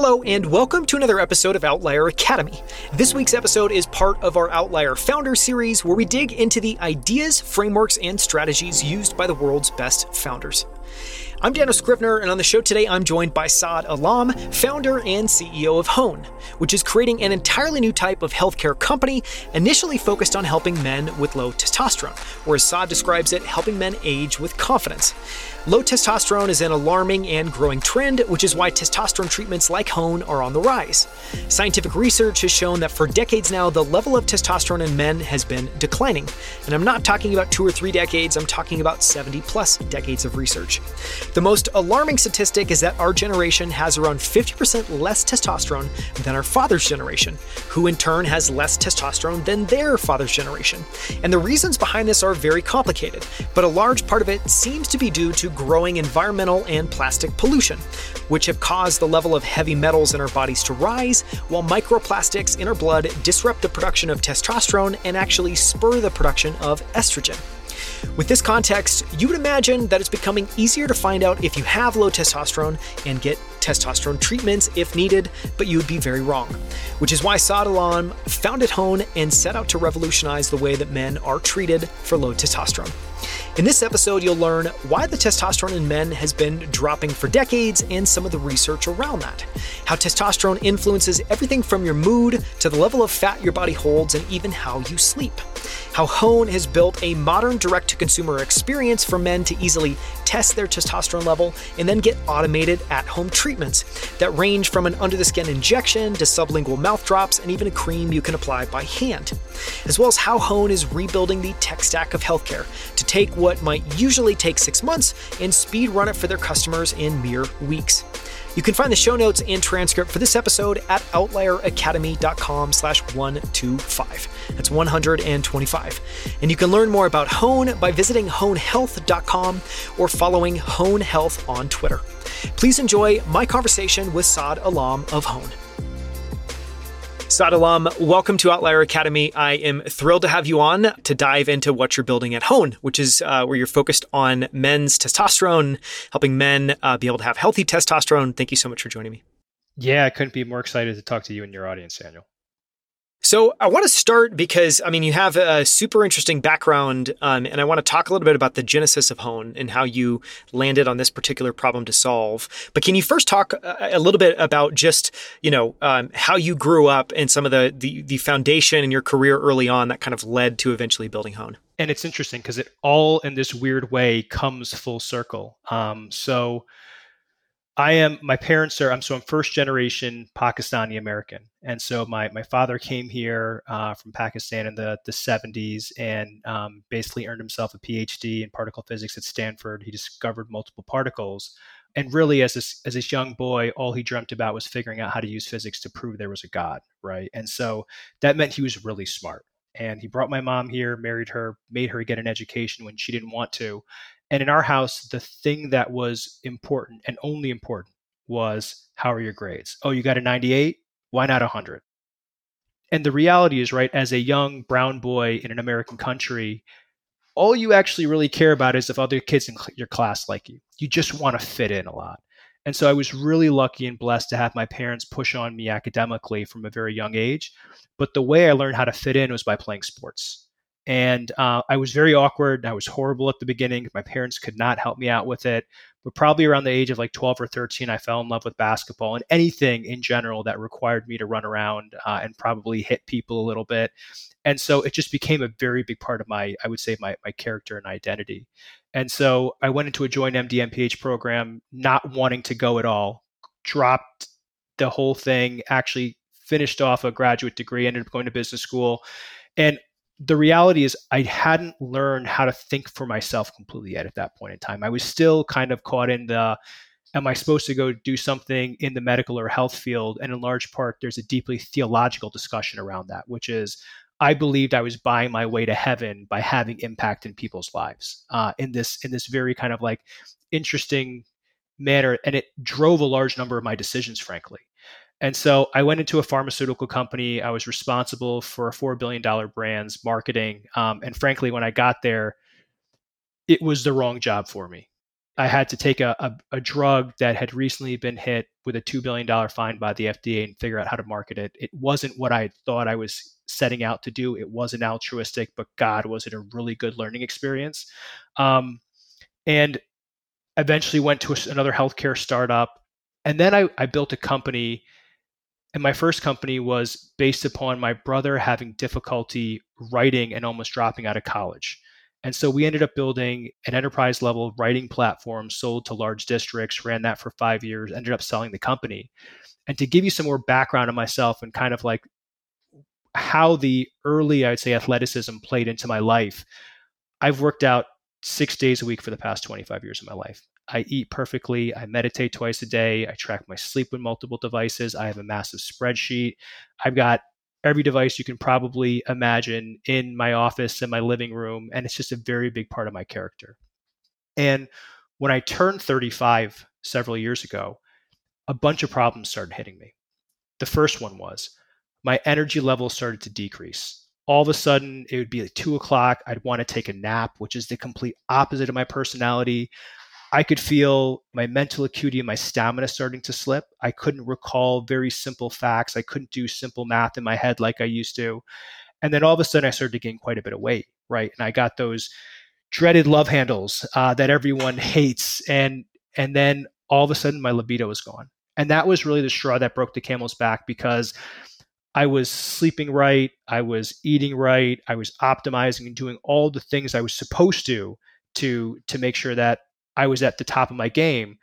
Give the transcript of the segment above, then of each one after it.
Hello, and welcome to another episode of Outlier Academy. This week's episode is part of our Outlier Founder series, where we dig into the ideas, frameworks, and strategies used by the world's best founders. I'm Daniel Scrivner, and on the show today, I'm joined by Saad Alam, founder and CEO of Hone, which is creating an entirely new type of healthcare company initially focused on helping men with low testosterone, or as Saad describes it, helping men age with confidence. Low testosterone is an alarming and growing trend, which is why testosterone treatments like Hone are on the rise. Scientific research has shown that for decades now, the level of testosterone in men has been declining. And I'm not talking about two or three decades, I'm talking about 70 plus decades of research. The most alarming statistic is that our generation has around 50% less testosterone than our father's generation, who in turn has less testosterone than their father's generation. And the reasons behind this are very complicated, but a large part of it seems to be due to growing environmental and plastic pollution, which have caused the level of heavy metals in our bodies to rise, while microplastics in our blood disrupt the production of testosterone and actually spur the production of estrogen. With this context, you would imagine that it's becoming easier to find out if you have low testosterone and get testosterone treatments if needed, but you would be very wrong. Which is why Saad Alam founded Hone and set out to revolutionize the way that men are treated for low testosterone. In this episode, you'll learn why the testosterone in men has been dropping for decades and some of the research around that. How testosterone influences everything from your mood to the level of fat your body holds and even how you sleep. How Hone has built a modern direct to consumer experience for men to easily test their testosterone level and then get automated at home treatments that range from an under the skin injection to sublingual mouth drops and even a cream you can apply by hand. As well as how Hone is rebuilding the tech stack of healthcare to take what might usually take six months and speed run it for their customers in mere weeks. You can find the show notes and transcript for this episode at outlieracademy.com slash 125. That's 125. And you can learn more about Hone by visiting honehealth.com or following Hone Health on Twitter. Please enjoy my conversation with Saad Alam of Hone. Saad Alam, welcome to Outlier Academy. I am thrilled to have you on to dive into what you're building at Hone, which is uh, where you're focused on men's testosterone, helping men uh, be able to have healthy testosterone. Thank you so much for joining me. Yeah, I couldn't be more excited to talk to you and your audience, Daniel. So I want to start because I mean you have a super interesting background, um, and I want to talk a little bit about the genesis of Hone and how you landed on this particular problem to solve. But can you first talk a, little bit about just you know um, how you grew up and some of the, the the foundation in your career early on that kind of led to eventually building Hone? And it's interesting because it all in this weird way comes full circle. Um, so I am my parents are I'm so I'm first generation Pakistani American, and so my my father came here uh, from Pakistan in the the 70s and um, basically earned himself a PhD in particle physics at Stanford. He discovered multiple particles, and really as this as this young boy, all he dreamt about was figuring out how to use physics to prove there was a God, right? And so that meant he was really smart. And he brought my mom here, married her, made her get an education when she didn't want to, and in our house, the thing that was important and only important was how are your grades? Oh, you got a 98? Why not 100? And the reality is, right, as a young brown boy in an American country, all you actually really care about is if other kids in your class like you. You just want to fit in a lot. And so I was really lucky and blessed to have my parents push on me academically from a very young age. But the way I learned how to fit in was by playing sports. And uh, I was very awkward. I was horrible at the beginning. My parents could not help me out with it. But probably around the age of like 12 or 13, I fell in love with basketball and anything in general that required me to run around uh, and probably hit people a little bit. And so it just became a very big part of my, I would say, my, my character and identity. And so I went into a joint MD MPH program, not wanting to go at all, dropped the whole thing, actually finished off a graduate degree, ended up going to business school. And the reality is I hadn't learned how to think for myself completely yet at that point in time. I was still kind of caught in the am I supposed to go do something in the medical or health field? And in large part, there's a deeply theological discussion around that, which is I believed I was buying my way to heaven by having impact in people's lives uh, in this in this very kind of like interesting manner, and it drove a large number of my decisions, frankly. And so I went into a pharmaceutical company. I was responsible for a $4 billion brand's marketing. Um, and frankly, when I got there, it was the wrong job for me. I had to take a, a, a, drug that had recently been hit with a $2 billion fine by the FDA and figure out how to market it. It wasn't what I thought I was setting out to do. It wasn't altruistic, but God, was it a really good learning experience. Um, and eventually went to another healthcare startup. And then I, I built a company. And my first company was based upon my brother having difficulty writing and almost dropping out of college. And so we ended up building an enterprise level writing platform, sold to large districts, ran that for five years, ended up selling the company. And to give you some more background on myself and kind of like how the early, I'd say, athleticism played into my life, I've worked out six days a week for the past 25 years of my life. I eat perfectly. I meditate twice a day. I track my sleep with multiple devices. I have a massive spreadsheet. I've got every device you can probably imagine in my office in my living room and it's just a very big part of my character and when i turned 35 several years ago a bunch of problems started hitting me the first one was my energy level started to decrease all of a sudden it would be like two o'clock i'd want to take a nap which is the complete opposite of my personality I could feel my mental acuity and my stamina starting to slip. I couldn't recall very simple facts. I couldn't do simple math in my head like I used to. And then all of a sudden, I started to gain quite a bit of weight, right? And I got those dreaded love handles uh, that everyone hates, and and then all of a sudden, my libido was gone. And that was really the straw that broke the camel's back because I was sleeping right, I was eating right, I was optimizing and doing all the things I was supposed to to to make sure that I was at the top of my game.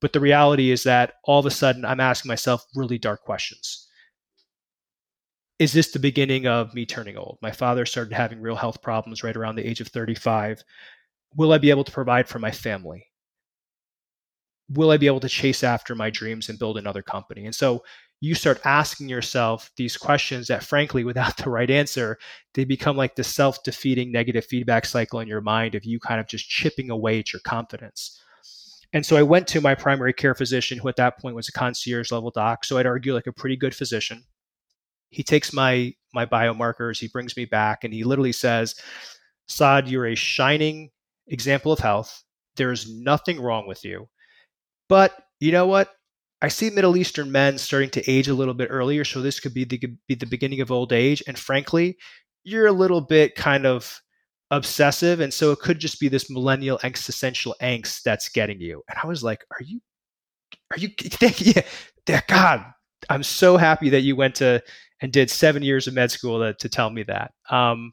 But the reality is that all of a sudden I'm asking myself really dark questions. Is this the beginning of me turning old? My father started having real health problems right around the age of 35. Will I be able to provide for my family? Will I be able to chase after my dreams and build another company? And so you start asking yourself these questions that frankly without the right answer they become like the self-defeating negative feedback cycle in your mind of you kind of just chipping away at your confidence. And so i went to my primary care physician who at that point was a concierge level doc so i'd argue like a pretty good physician. He takes my my biomarkers he brings me back and he literally says saad you're a shining example of health. There's nothing wrong with you. But you know what I see Middle Eastern men starting to age a little bit earlier, so this could be the be the beginning of old age. And frankly, you're a little bit kind of obsessive, and so it could just be this millennial existential angst that's getting you. And I was like, "Are you? Are you? Yeah, God, I'm so happy that you went to and did seven years of med school to, to tell me that." Um,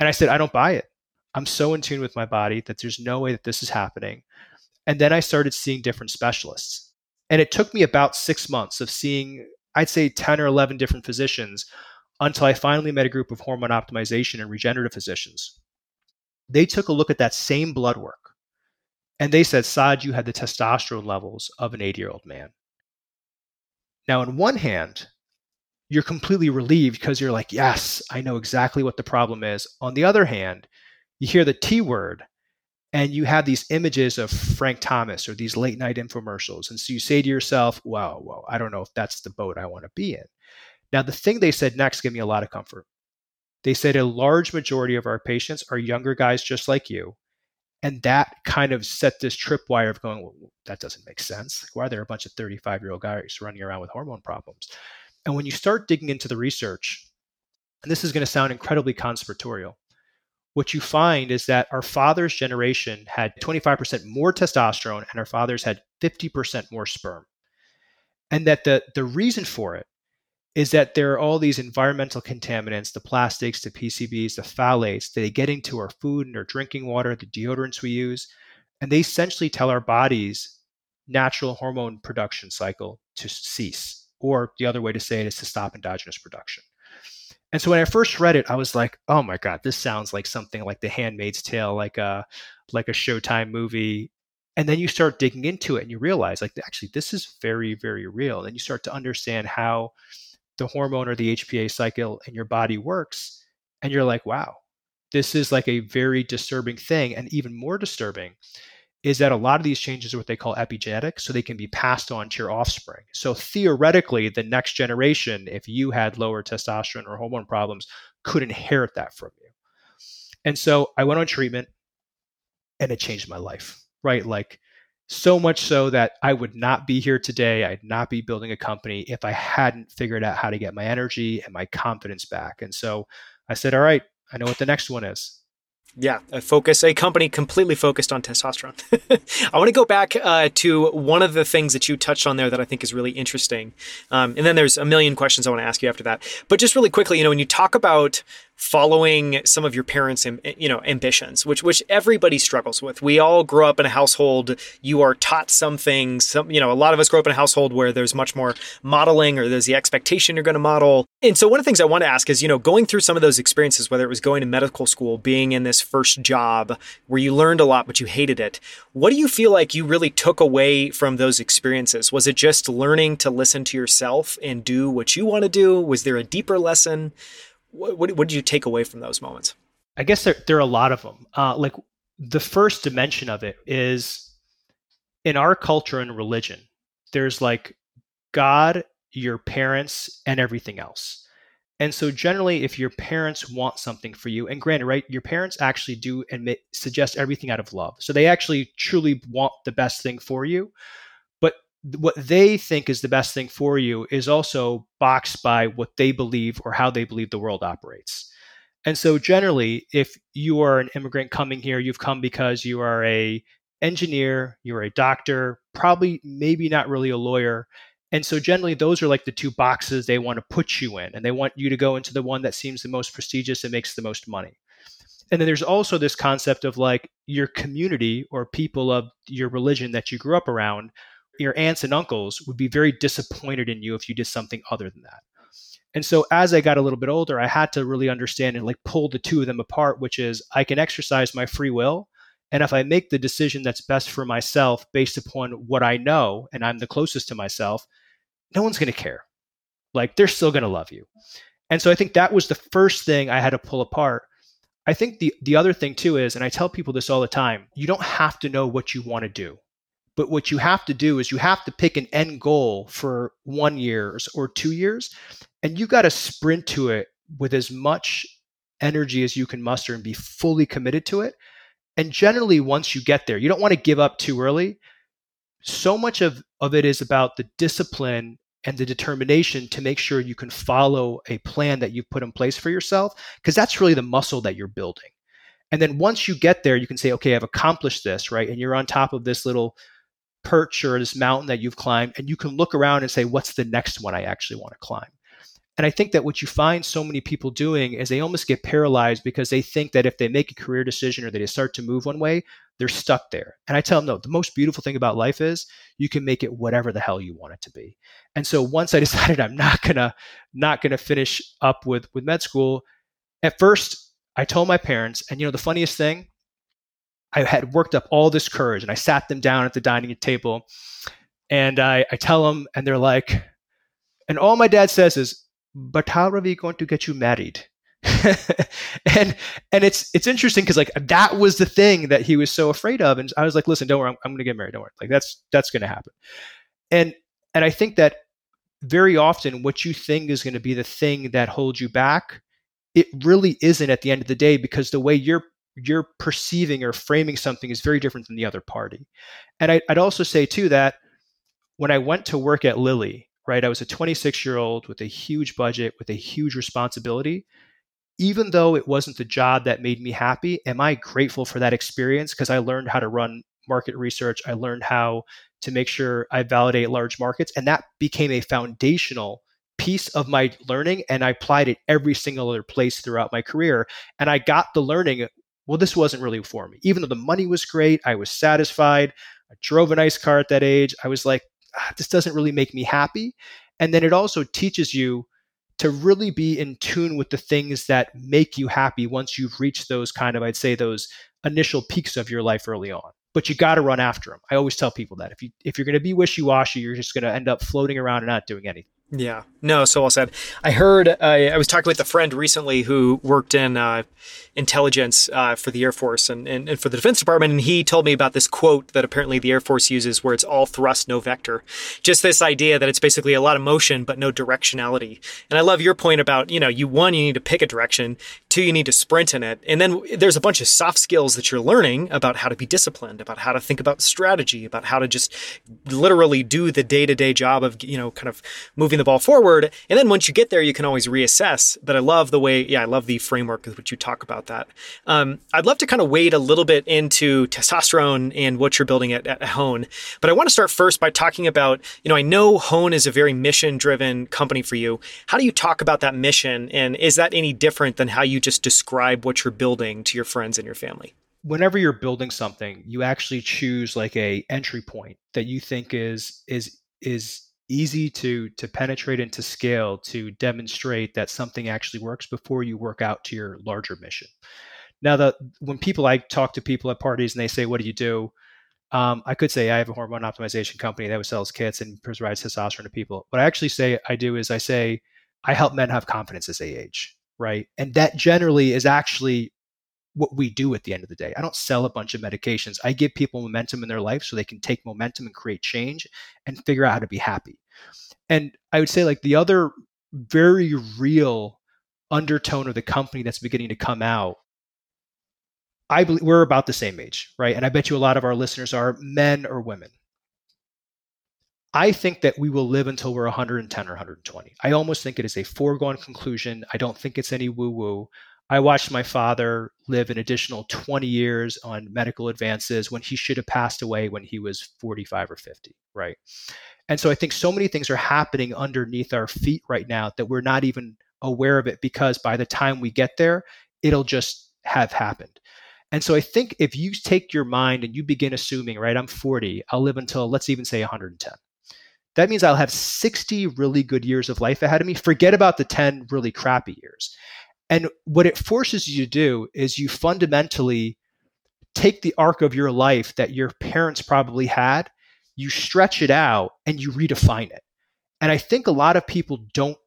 and I said, "I don't buy it. I'm so in tune with my body that there's no way that this is happening." And then I started seeing different specialists and it took me about six months of seeing, I'd say 10 or 11 different physicians until I finally met a group of hormone optimization and regenerative physicians. They took a look at that same blood work and they said, Saad, you had the testosterone levels of an 80 year old man. Now, on one hand, you're completely relieved because you're like, yes, I know exactly what the problem is. On the other hand, you hear the T word and you have these images of Frank Thomas or these late night infomercials. And so you say to yourself, wow, well, I don't know if that's the boat I want to be in. Now, the thing they said next gave me a lot of comfort. They said a large majority of our patients are younger guys just like you. And that kind of set this tripwire of going, well, that doesn't make sense. Why are there a bunch of 35 year old guys running around with hormone problems? And when you start digging into the research, and this is going to sound incredibly conspiratorial, what you find is that our father's generation had 25% more testosterone and our fathers had 50% more sperm. And that the, the reason for it is that there are all these environmental contaminants, the plastics, the PCBs, the phthalates, they get into our food and our drinking water, the deodorants we use, and they essentially tell our bodies natural hormone production cycle to cease. Or the other way to say it is to stop endogenous production. And so when I first read it, I was like, "Oh my god, this sounds like something like The Handmaid's Tale, like a like a Showtime movie." And then you start digging into it, and you realize, like, actually, this is very, very real. And you start to understand how the hormone or the HPA cycle in your body works, and you're like, "Wow, this is like a very disturbing thing." And even more disturbing is that a lot of these changes are what they call epigenetic, so they can be passed on to your offspring. So theoretically, the next generation, if you had lower testosterone or hormone problems, could inherit that from you. And so I went on treatment and it changed my life, right? Like So much so that I would not be here today. I'd not be building a company if I hadn't figured out how to get my energy and my confidence back. And so I said, all right, I know what the next one is. Yeah, a focus, a company completely focused on testosterone. I want to go back uh, to one of the things that you touched on there that I think is really interesting. Um, and then there's a million questions I want to ask you after that. But just really quickly, you know, when you talk about following some of your parents' you know ambitions, which which everybody struggles with. We all grow up in a household. You are taught some things. Some you know a lot of us grow up in a household where there's much more modeling, or there's the expectation you're going to model. And so one of the things I want to ask is you know going through some of those experiences, whether it was going to medical school, being in this first job where you learned a lot but you hated it. What do you feel like you really took away from those experiences? Was it just learning to listen to yourself and do what you want to do? Was there a deeper lesson? What, what, did you take away from those moments? I guess there, there are a lot of them. Uh, like the first dimension of it is in our culture and religion, there's like God, your parents, and everything else. And so, generally, if your parents want something for you, and granted, right, your parents actually do admit, suggest everything out of love. So they actually truly want the best thing for you what they think is the best thing for you is also boxed by what they believe or how they believe the world operates. And so generally, if you are an immigrant coming here, you've come because you are a engineer, you're a doctor, probably maybe not really a lawyer. And so generally those are like the two boxes they want to put you in and they want you to go into the one that seems the most prestigious and makes the most money. And then there's also this concept of like your community or people of your religion that you grew up around your aunts and uncles would be very disappointed in you if you did something other than that. And so as I got a little bit older, I had to really understand and like pull the two of them apart, which is I can exercise my free will. And if I make the decision that's best for myself based upon what I know and I'm the closest to myself, no one's going to care. Like they're still going to love you. And so I think that was the first thing I had to pull apart. I think the the other thing too is and I tell people this all the time, you don't have to know what you want to do. But what you have to do is you have to pick an end goal for one years or two years, and you got to sprint to it with as much energy as you can muster and be fully committed to it. And generally, once you get there, you don't want to give up too early. So much of, of it is about the discipline and the determination to make sure you can follow a plan that you've put in place for yourself, because that's really the muscle that you're building. And then once you get there, you can say, okay, I've accomplished this, right? And you're on top of this little perch or this mountain that you've climbed, and you can look around and say, what's the next one I actually want to climb? And I think that what you find so many people doing is they almost get paralyzed because they think that if they make a career decision or they start to move one way, they're stuck there. And I tell them, no, the most beautiful thing about life is you can make it whatever the hell you want it to be. And so once I decided I'm not gonna not gonna finish up with with med school, at first I told my parents, and you know the funniest thing, I had worked up all this courage and I sat them down at the dining table and I, I tell them, and they're like, and all my dad says is, but how are we going to get you married? and and it's it's interesting because like that was the thing that he was so afraid of, and I was like, listen, don't worry, I'm, I'm going to get married. Don't worry, like that's that's going to happen. And and I think that very often what you think is going to be the thing that holds you back, it really isn't at the end of the day because the way you're you're perceiving or framing something is very different than the other party. And I, would also say too that when I went to work at Lilly, right, I was a 26 year old with a huge budget, with a huge responsibility. Even though it wasn't the job that made me happy, am I grateful for that experience? Because I learned how to run market research. I learned how to make sure I validate large markets. And that became a foundational piece of my learning and I applied it every single other place throughout my career. And I got the learning well, this wasn't really for me. Even though the money was great, I was satisfied. I drove a nice car at that age. I was like, ah, this doesn't really make me happy. And then it also teaches you to really be in tune with the things that make you happy once you've reached those kind of, I'd say, those initial peaks of your life early on. But you got to run after them. I always tell people that if you if you're going to be wishy washy, you're just going to end up floating around and not doing anything. Yeah, no, so well said. I heard uh, I was talking with a friend recently who worked in uh, intelligence uh, for the Air Force and, and, and, for the Defense Department, and he told me about this quote that apparently the Air Force uses, where it's all thrust, no vector. Just this idea that it's basically a lot of motion but no directionality. And I love your point about you know you one you need to pick a direction, Two, you need to sprint in it. And then there's a bunch of soft skills that you're learning about how to be disciplined, about how to think about strategy, about how to just literally do the day to day job of, you know, kind of moving the ball forward. And then once you get there, you can always reassess. But I love the way, yeah, I love the framework with which you talk about that. Um, I'd love to kind of wade a little bit into testosterone and what you're building at, at Hone. But I want to start first by talking about, you know, I know Hone is a very mission driven company for you. How do you talk about that mission? And is that any different than how you just describe what you're building to your friends and your family? Whenever you're building something, you actually choose like a entry point that you think is is is easy to to penetrate and to scale to demonstrate that something actually works before you work out to your larger mission. Now, the when people I talk to people at parties and they say, "What do you do?" Um, I could say I have a hormone optimization company that sells kits and provides testosterone to people. What I actually say I do is I say I help men have confidence as they age, right? And that generally is actually what we do at the end of the day. I don't sell a bunch of medications. I give people momentum in their life so they can take momentum and create change and figure out how to be happy. And I would say like the other very real undertone of the company that's beginning to come out I believe we're about the same age, right? And I bet you a lot of our listeners are men or women. I think that we will live until we're 110 or 120. I almost think it is a foregone conclusion. I don't think it's any woo woo. I watched my father live an additional 20 years on medical advances when he should have passed away when he was 45 or 50, right? And so I think so many things are happening underneath our feet right now that we're not even aware of it because by the time we get there, it'll just have happened. And so I think if you take your mind and you begin assuming, right, I'm 40, I'll live until let's even say 110. That means I'll have 60 really good years of life ahead of me. Forget about the 10 really crappy years. And what it forces you to do is you fundamentally take the arc of your life that your parents probably had, you stretch it out and you redefine it. And I think a lot of people don't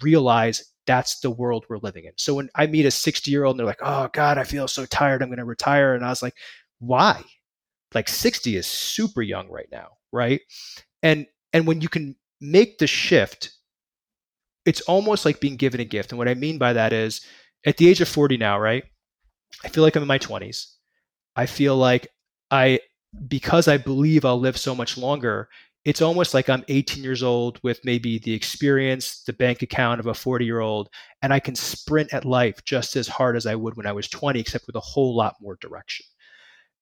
realize that's the world we're living in. So when I meet a 60 year old and they're like, oh God, I feel so tired. I'm going to retire. And I was like, why? Like 60 is super young right now. Right. And, and when you can make the shift, it's almost like being given a gift. And what I mean by that is at the age of 40 now, right? I feel like I'm in my 20s. I feel like I, because I believe I'll live so much longer, it's almost like I'm 18 years old with maybe the experience, the bank account of a 40 year old, and I can sprint at life just as hard as I would when I was 20, except with a whole lot more direction.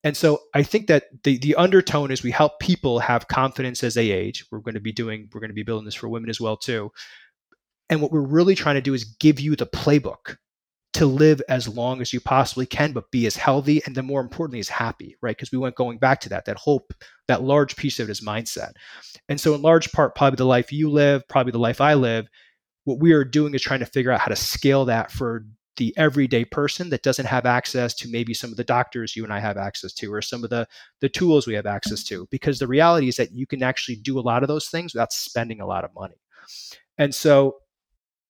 And so I think that the, the undertone is we help people have confidence as they age. We're going to be doing, we're going to be building this for women as well, too. And what we're really trying to do is give you the playbook to live as long as you possibly can, but be as healthy and then more importantly, as happy, right? Because we went going back to that, that hope, that large piece of it is mindset. And so, in large part, probably the life you live, probably the life I live, what we are doing is trying to figure out how to scale that for the everyday person that doesn't have access to maybe some of the doctors you and I have access to or some of the the tools we have access to because the reality is that you can actually do a lot of those things without spending a lot of money. And so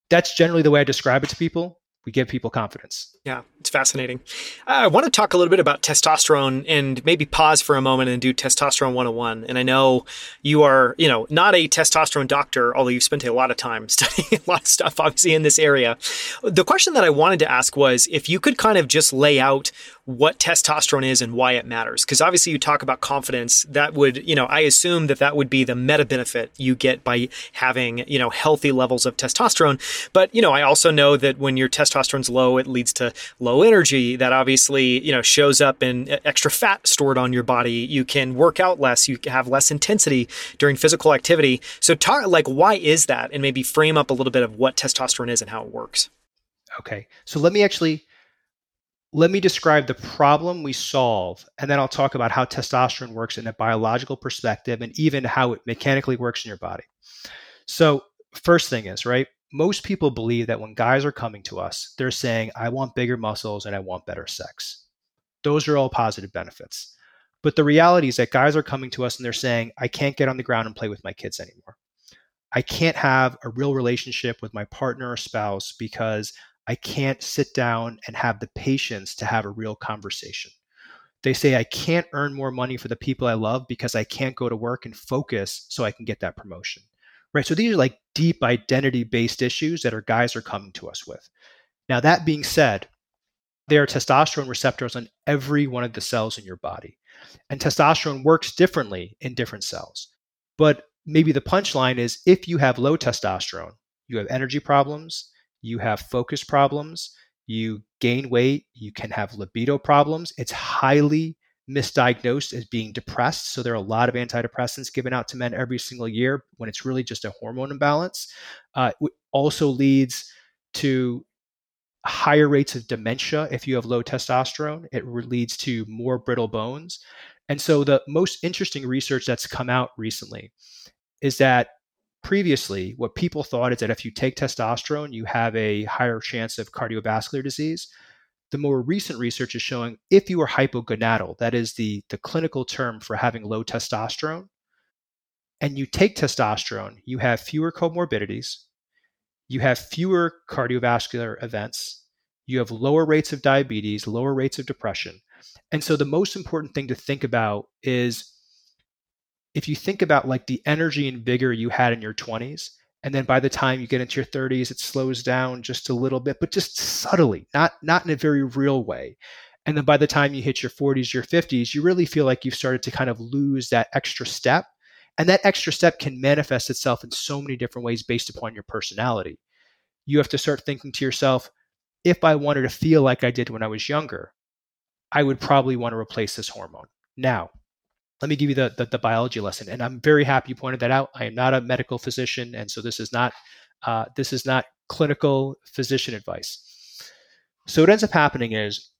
that's generally the way I describe it to people we give people confidence. Yeah, it's fascinating. Uh, I want to talk a little bit about testosterone and maybe pause for a moment and do testosterone 101. And I know you are, you know, not a testosterone doctor, although you've spent a lot of time studying a lot of stuff, obviously, in this area. The question that I wanted to ask was if you could kind of just lay out what testosterone is and why it matters. Because obviously, you talk about confidence. That would, you know, I assume that that would be the meta benefit you get by having, you know, healthy levels of testosterone. But, you know, I also know that when your testosterone's low, it leads to low energy. That obviously, you know, shows up in extra fat stored on your body. You can work out less. You have less intensity during physical activity. So, talk like, why is that? And maybe frame up a little bit of what testosterone is and how it works. Okay. So, let me actually let me describe the problem we solve, and then I'll talk about how testosterone works in a biological perspective and even how it mechanically works in your body. So, first thing is, right? Most people believe that when guys are coming to us, they're saying, I want bigger muscles and I want better sex. Those are all positive benefits. But the reality is that guys are coming to us and they're saying, I can't get on the ground and play with my kids anymore. I can't have a real relationship with my partner or spouse because I can't sit down and have the patience to have a real conversation. They say I can't earn more money for the people I love because I can't go to work and focus so I can get that promotion. Right? So these are like deep identity based issues that our guys are coming to us with. Now, that being said, there are testosterone receptors on every one of the cells in your body. And testosterone works differently in different cells. But maybe the punchline is if you have low testosterone, you have energy problems, you have focus problems, you gain weight, you can have libido problems. It's highly misdiagnosed as being depressed. So there are a lot of antidepressants given out to men every single year when it's really just a hormone imbalance. Uh, also leads to higher rates of dementia if you have low testosterone. It leads to more brittle bones. And so the most interesting research that's come out recently is that previously what people thought is that if you take testosterone, you have a higher chance of cardiovascular disease. The more recent research is showing if you are hypogonadal, that is the, the clinical term for having low testosterone, and you take testosterone, you have fewer comorbidities, you have fewer cardiovascular events, you have lower rates of diabetes, lower rates of depression. And so the most important thing to think about is if you think about like the energy and vigor you had in your 20s, and then by the time you get into your 30s, it slows down just a little bit, but just subtly, not not in a very real way. And then by the time you hit your 40s, your 50s, you really feel like you've started to kind of lose that extra step. And that extra step can manifest itself in so many different ways based upon your personality. You have to start thinking to yourself, if I wanted to feel like I did when I was younger, I would probably want to replace this hormone. Now, let me give you the, the, the, biology lesson. And I'm very happy you pointed that out. I am not a medical physician, and so this is not uh, this is not clinical physician advice. So what ends up happening is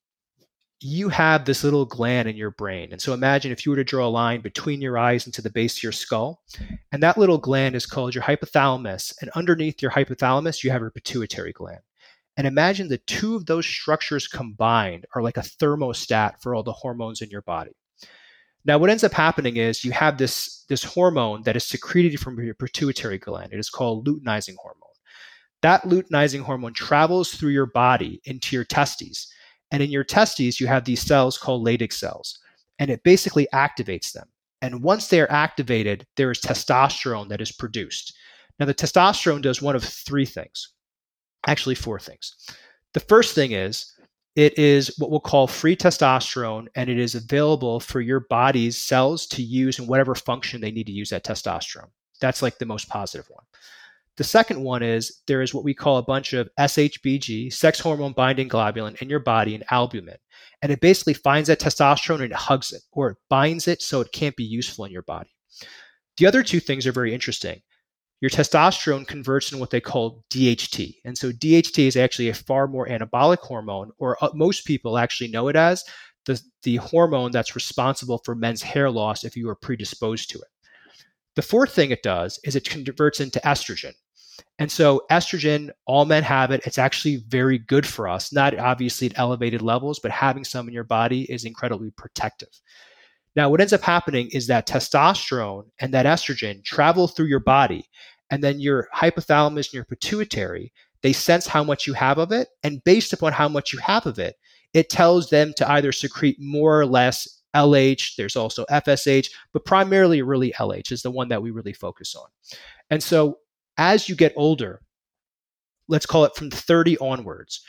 you have this little gland in your brain. And so imagine if you were to draw a line between your eyes into the base of your skull, and that little gland is called your hypothalamus. And underneath your hypothalamus, you have your pituitary gland. And imagine the two of those structures combined are like a thermostat for all the hormones in your body. Now, what ends up happening is you have this, this hormone that is secreted from your pituitary gland. It is called luteinizing hormone. That luteinizing hormone travels through your body into your testes. And in your testes, you have these cells called Leydig cells, and it basically activates them. And once they are activated, there is testosterone that is produced. Now, the testosterone does one of three things actually, four things. The first thing is it is what we'll call free testosterone, and it is available for your body's cells to use in whatever function they need to use that testosterone. That's like the most positive one. The second one is there is what we call a bunch of SHBG, sex hormone binding globulin, in your body and albumin. And it basically finds that testosterone and it hugs it, or it binds it so it can't be useful in your body. The other two things are very interesting your testosterone converts in what they call DHT. And so DHT is actually a far more anabolic hormone, or uh, most people actually know it as the, the hormone that's responsible for men's hair loss if you are predisposed to it. The fourth thing it does is it converts into estrogen. And so, estrogen, all men have it. It's actually very good for us, not obviously at elevated levels, but having some in your body is incredibly protective. Now, what ends up happening is that testosterone and that estrogen travel through your body and then your hypothalamus and your pituitary they sense how much you have of it and based upon how much you have of it it tells them to either secrete more or less LH there's also FSH but primarily really LH is the one that we really focus on. And so as you get older let's call it from 30 onwards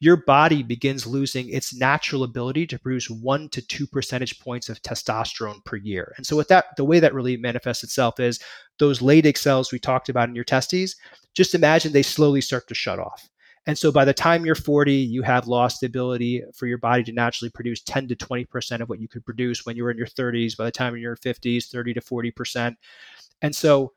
your body begins losing its natural ability to produce one to two percentage points of testosterone per year. And so, with that, the way that really manifests itself is those Leydig cells we talked about in your testes, just imagine they slowly start to shut off. And so by the time you're 40, you have lost the ability for your body to naturally produce 10 to 20% of what you could produce when you were in your 30s. By the time you're in your 50s, 30 to 40%. And so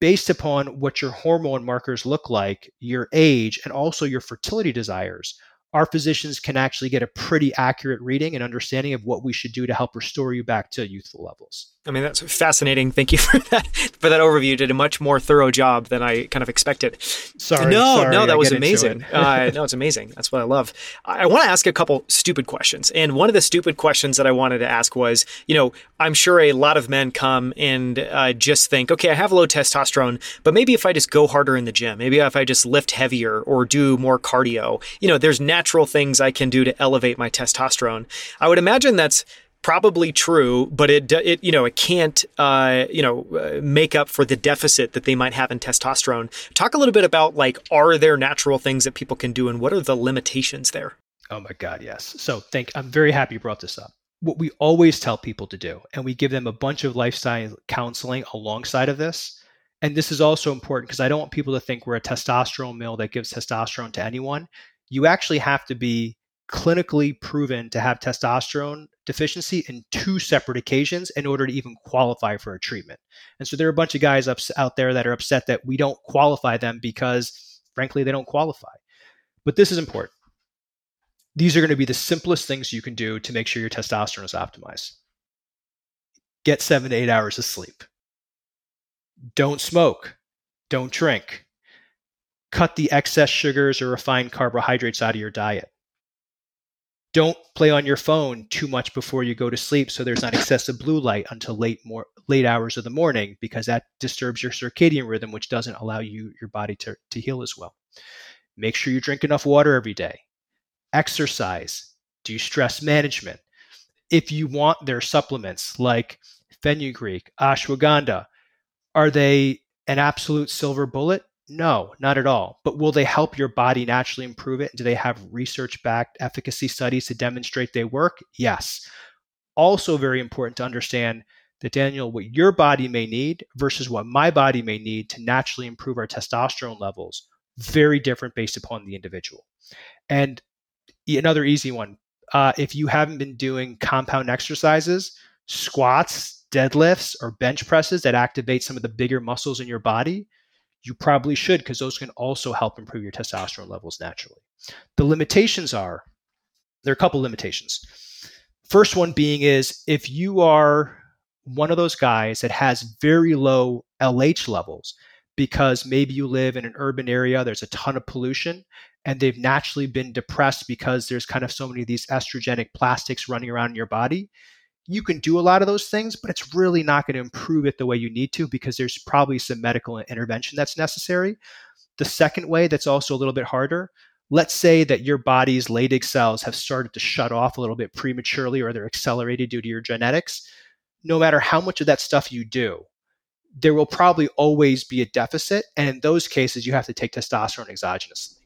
based upon what your hormone markers look like, your age, and also your fertility desires, our physicians can actually get a pretty accurate reading and understanding of what we should do to help restore you back to youthful levels. I mean, that's fascinating. Thank you for that for that overview. You did a much more thorough job than I kind of expected. Sorry, no, sorry, no, that I was amazing. uh, no, it's amazing. That's what I love. I, I want to ask a couple stupid questions, and one of the stupid questions that I wanted to ask was, you know, I'm sure a lot of men come and uh, just think, okay, I have low testosterone, but maybe if I just go harder in the gym, maybe if I just lift heavier or do more cardio, you know, there's natural natural things I can do to elevate my testosterone. I would imagine that's probably true, but it, it you know it can't uh, you know uh, make up for the deficit that they might have in testosterone. Talk a little bit about like are there natural things that people can do and what are the limitations there? Oh my God, yes. So thank I'm very happy you brought this up. What we always tell people to do, and we give them a bunch of lifestyle counseling alongside of this. And this is also important because I don't want people to think we're a testosterone mill that gives testosterone to anyone. You actually have to be clinically proven to have testosterone deficiency in two separate occasions in order to even qualify for a treatment. And so there are a bunch of guys up, out there that are upset that we don't qualify them because, frankly, they don't qualify. But this is important. These are going to be the simplest things you can do to make sure your testosterone is optimized. Get seven to eight hours of sleep. Don't smoke. Don't drink. Cut the excess sugars or refined carbohydrates out of your diet. Don't play on your phone too much before you go to sleep so there's not excessive blue light until late more late hours of the morning because that disturbs your circadian rhythm which doesn't allow you your body to, to heal as well. Make sure you drink enough water every day. Exercise. Do stress management. If you want their supplements like fenugreek ashwagandha are they an absolute silver bullet no, not at all. But will they help your body naturally improve it? Do they have research backed efficacy studies to demonstrate they work? Yes. Also, very important to understand that, Daniel, what your body may need versus what my body may need to naturally improve our testosterone levels, very different based upon the individual. And another easy one uh, if you haven't been doing compound exercises, squats, deadlifts, or bench presses that activate some of the bigger muscles in your body, you probably should because those can also help improve your testosterone levels naturally. The limitations are there are a couple limitations. First one being is if you are one of those guys that has very low LH levels because maybe you live in an urban area, there's a ton of pollution, and they've naturally been depressed because there's kind of so many of these estrogenic plastics running around in your body you can do a lot of those things, but it's really not going to improve it the way you need to because there's probably some medical intervention that's necessary. The second way that's also a little bit harder, let's say that your body's Leydig cells have started to shut off a little bit prematurely or they're accelerated due to your genetics. No matter how much of that stuff you do, there will probably always be a deficit. And in those cases, you have to take testosterone exogenously.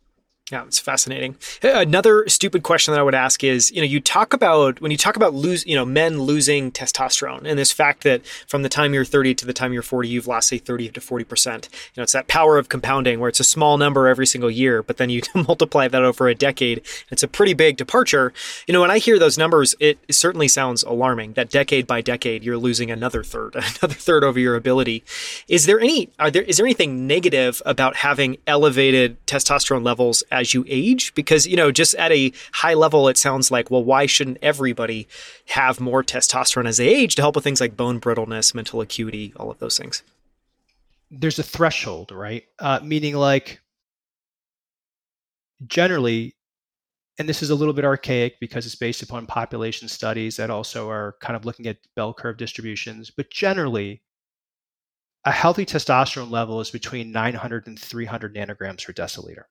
Yeah, it's fascinating. Uh, another stupid question that I would ask is, you know, you talk about when you talk about lose, you know, men losing testosterone and this fact that from the time you're 30 to the time you're 40, you've lost say 30 to 40 percent. You know, it's that power of compounding where it's a small number every single year, but then you multiply that over a decade. It's a pretty big departure. You know, when I hear those numbers, it certainly sounds alarming. That decade by decade, you're losing another third, another third over your ability. Is there any? Are there? Is there anything negative about having elevated testosterone levels? As you age? Because, you know, just at a high level, it sounds like, well, why shouldn't everybody have more testosterone as they age to help with things like bone brittleness, mental acuity, all of those things? There's a threshold, right? Uh, meaning, like, generally, and this is a little bit archaic because it's based upon population studies that also are kind of looking at bell curve distributions, but generally, a healthy testosterone level is between 900 and 300 nanograms per deciliter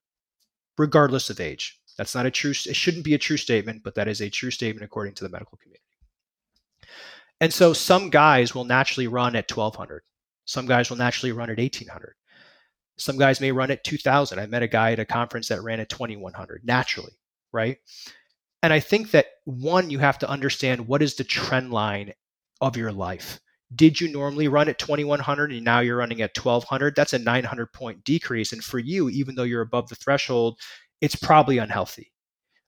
regardless of age. That's not a true, it shouldn't be a true statement, but that is a true statement according to the medical community. And so some guys will naturally run at 1200. Some guys will naturally run at 1800. Some guys may run at 2000. I met a guy at a conference that ran at 2100 naturally, right? And I think that one, you have to understand what is the trend line of your life did you normally run at 2100 and now you're running at 1200 that's a 900 point decrease. And for you even though you're above the threshold it's probably unhealthy.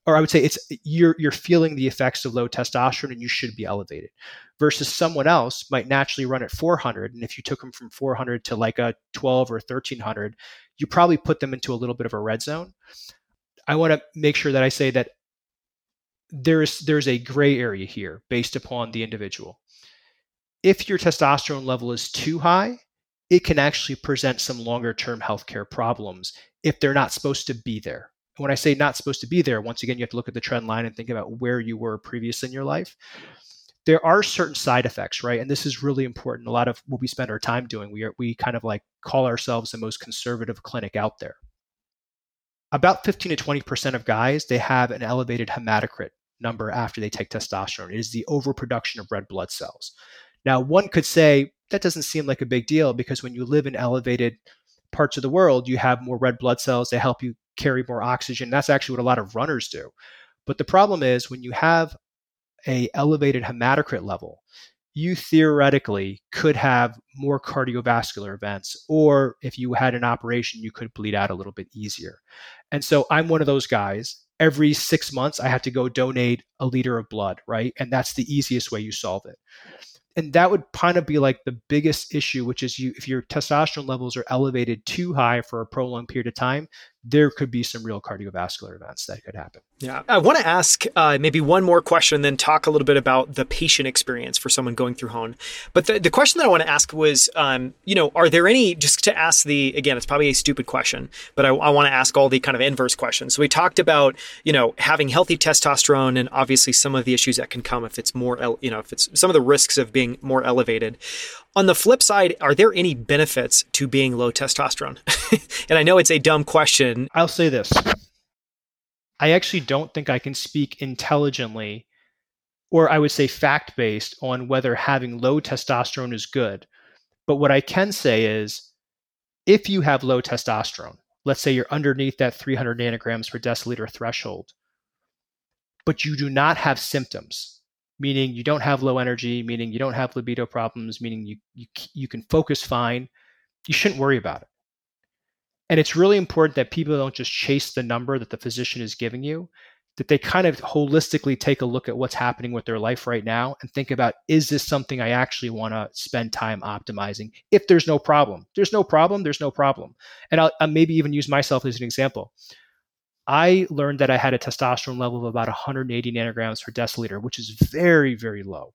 Or i would say it's you're you're feeling the effects of low testosterone and you should be elevated versus someone else might naturally run at 400 and if you took them from 400 to like a 12 or 1300 you probably put them into a little bit of a red zone. I want to make sure that i say that there's there's a gray area here based upon the individual if your testosterone level is too high, it can actually present some longer term healthcare problems if they're not supposed to be there. And when I say not supposed to be there, once again, you have to look at the trend line and think about where you were previous in your life. There are certain side effects, right? And this is really important. A lot of what we spend our time doing, we are we kind of like call ourselves the most conservative clinic out there. About 15 to 20% of guys, they have an elevated hematocrit number after they take testosterone. It is the overproduction of red blood cells. Now, one could say that doesn't seem like a big deal because when you live in elevated parts of the world, you have more red blood cells. They help you carry more oxygen. That's actually what a lot of runners do. But the problem is when you have a elevated hematocrit level, you theoretically could have more cardiovascular events or if you had an operation you could bleed out a little bit easier. And so I'm one of those guys every 6 months I have to go donate a liter of blood, right? And that's the easiest way you solve it and that would kind of be like the biggest issue which is you if your testosterone levels are elevated too high for a prolonged period of time there could be some real cardiovascular events that could happen. Yeah. I want to ask uh, maybe one more question, then talk a little bit about the patient experience for someone going through Hone. But the, the question that I want to ask was, um, you know, are there any, just to ask the, again, it's probably a stupid question, but I, I want to ask all the kind of inverse questions. So we talked about, you know, having healthy testosterone and obviously some of the issues that can come if it's more, you know, if it's some of the risks of being more elevated. On the flip side, are there any benefits to being low testosterone? and I know it's a dumb question. I'll say this. I actually don't think I can speak intelligently, or I would say fact based, on whether having low testosterone is good. But what I can say is if you have low testosterone, let's say you're underneath that 300 nanograms per deciliter threshold, but you do not have symptoms, meaning you don't have low energy, meaning you don't have libido problems, meaning you, you, you can focus fine, you shouldn't worry about it. And it's really important that people don't just chase the number that the physician is giving you, that they kind of holistically take a look at what's happening with their life right now and think about is this something I actually want to spend time optimizing if there's no problem? There's no problem, there's no problem. And I'll, I'll maybe even use myself as an example. I learned that I had a testosterone level of about 180 nanograms per deciliter, which is very, very low.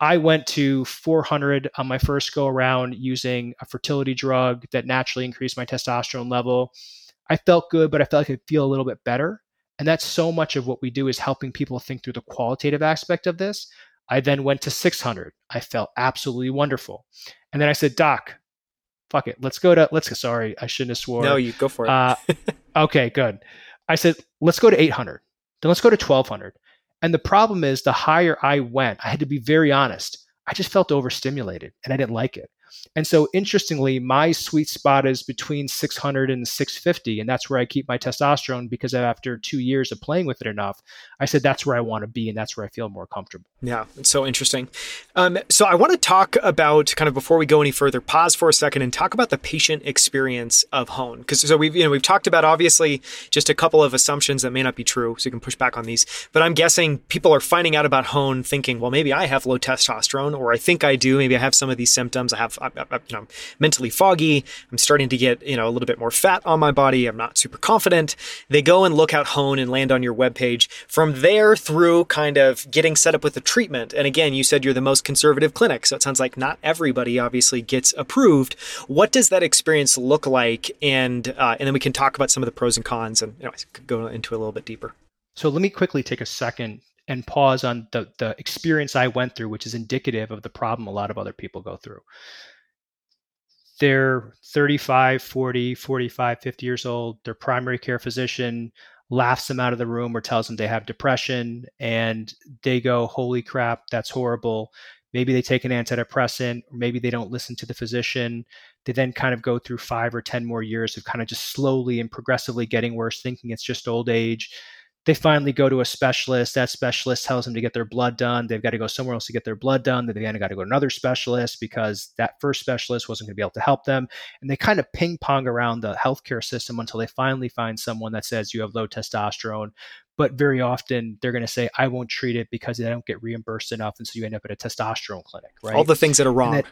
I went to 400 on my first go around using a fertility drug that naturally increased my testosterone level. I felt good, but I felt like I could feel a little bit better. And that's so much of what we do is helping people think through the qualitative aspect of this. I then went to 600. I felt absolutely wonderful. And then I said, Doc, fuck it. Let's go to, let's go. Sorry, I shouldn't have swore. No, you go for it. uh, okay, good. I said, let's go to 800. Then let's go to 1200. And the problem is, the higher I went, I had to be very honest. I just felt overstimulated and I didn't like it. And so, interestingly, my sweet spot is between 600 and 650. And that's where I keep my testosterone because after two years of playing with it enough, I said that's where I want to be and that's where I feel more comfortable. Yeah, it's so interesting. Um, so, I want to talk about kind of before we go any further, pause for a second and talk about the patient experience of Hone. Because so we've, you know, we've talked about obviously just a couple of assumptions that may not be true. So, you can push back on these. But I'm guessing people are finding out about Hone thinking, well, maybe I have low testosterone or I think I do. Maybe I have some of these symptoms. I have I'm, you know, mentally foggy. I'm starting to get, you know, a little bit more fat on my body. I'm not super confident. They go and look out Hone and land on your webpage. From there through kind of getting set up with the treatment. And again, you said you're the most conservative clinic. So it sounds like not everybody obviously gets approved. What does that experience look like? And, uh, and then we can talk about some of the pros and cons and you know, go into a little bit deeper. So let me quickly take a second and pause on the, the experience I went through, which is indicative of the problem a lot of other people go through. They're 35, 40, 45, 50 years old. Their primary care physician laughs them out of the room or tells them they have depression, and they go, Holy crap, that's horrible. Maybe they take an antidepressant, or maybe they don't listen to the physician. They then kind of go through five or 10 more years of kind of just slowly and progressively getting worse, thinking it's just old age they finally go to a specialist. That specialist tells them to get their blood done. They've got to go somewhere else to get their blood done. Then they got to go to another specialist because that first specialist wasn't going to be able to help them. And they kind of ping pong around the healthcare system until they finally find someone that says you have low testosterone but very often they're going to say i won't treat it because they don't get reimbursed enough and so you end up at a testosterone clinic right? All the things that are wrong that,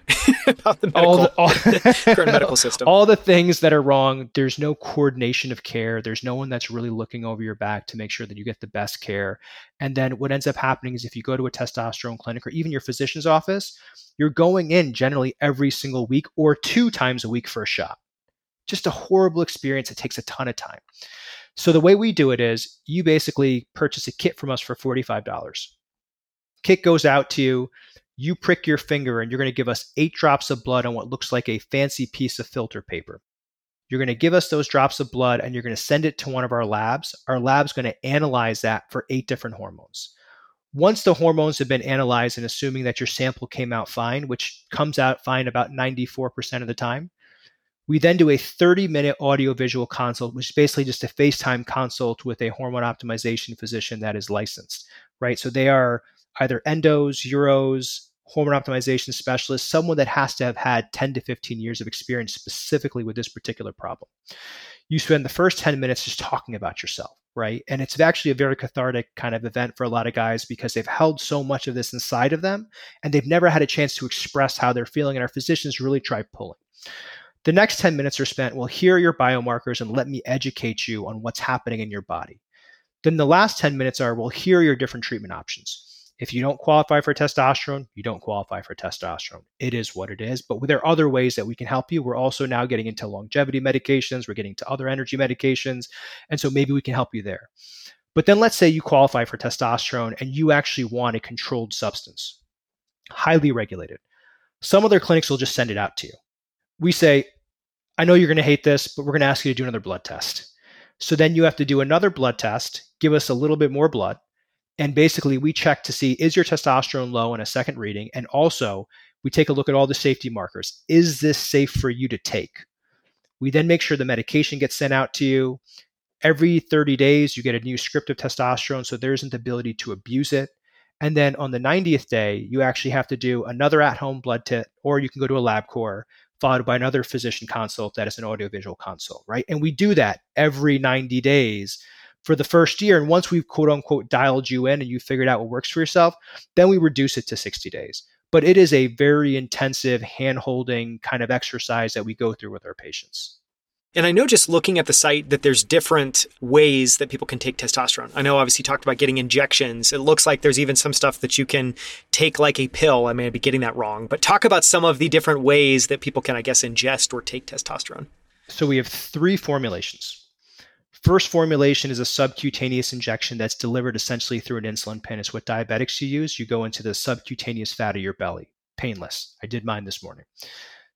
about the medical, all the, all, current medical system. all the things that are wrong there's no coordination of care. There's no one that's really looking over your back to make sure that you get the best care. And then what ends up happening is if you go to a testosterone clinic or even your physician's office you're going in generally every single week or two times a week for a shot. Just a horrible experience it takes a ton of time so the way we do it is you basically purchase a kit from us for $45. Kit goes out to you, you prick your finger and you're going to give us 8 drops of blood on what looks like a fancy piece of filter paper. You're going to give us those drops of blood and you're going to send it to one of our labs. Our lab's going to analyze that for 8 different hormones. Once the hormones have been analyzed and assuming that your sample came out fine, which comes out fine about 94% of the time, We then do a 30 minute audio visual consult, which is basically just a FaceTime consult with a hormone optimization physician that is licensed, right? So they are either endos, uros, hormone optimization specialist, someone that has to have had 10 to 15 years of experience specifically with this particular problem. You spend the first 10 minutes just talking about yourself, right? And it's actually a very cathartic kind of event for a lot of guys because they've held so much of this inside of them and they've never had a chance to express how they're feeling. And our physicians really try pulling. The next 10 minutes are spent, well, here are your biomarkers and let me educate you on what's happening in your body. Then the last 10 minutes are, well, here are your different treatment options. If you don't qualify for testosterone, you don't qualify for testosterone. It is what it is. But there are other ways that we can help you. We're also now getting into longevity medications, we're getting to other energy medications. And so maybe we can help you there. But then let's say you qualify for testosterone and you actually want a controlled substance, highly regulated. Some other clinics will just send it out to you. We say, I know you're going to hate this, but we're going to ask you to do another blood test. So then you have to do another blood test, give us a little bit more blood, and basically, we check to see is your testosterone low in a second reading? And also, we take a look at all the safety markers. Is this safe for you to take? We then make sure the medication gets sent out to you. Every 30 days, you get a new script of testosterone, so there isn't the ability to abuse it. And then on the 90th day, you actually have to do another at home blood test, or you can go to a LabCorp, followed by another physician consult that is an audiovisual consult, right? And we do that every 90 days for the first year. And once we've quote unquote dialed you in and you figured out what works for yourself, then we reduce it to 60 days. But it is a very intensive hand holding kind of exercise that we go through with our patients. And I know just looking at the site that there's different ways that people can take testosterone. I know obviously talked about getting injections. It looks like there's even some stuff that you can take like a pill. I may be getting that wrong, but talk about some of the different ways that people can, I guess, ingest or take testosterone. So we have three formulations. First formulation is a subcutaneous injection that's delivered essentially through an insulin pen. It's what diabetics you use. You go into the subcutaneous fat of your belly, painless. I did mine this morning.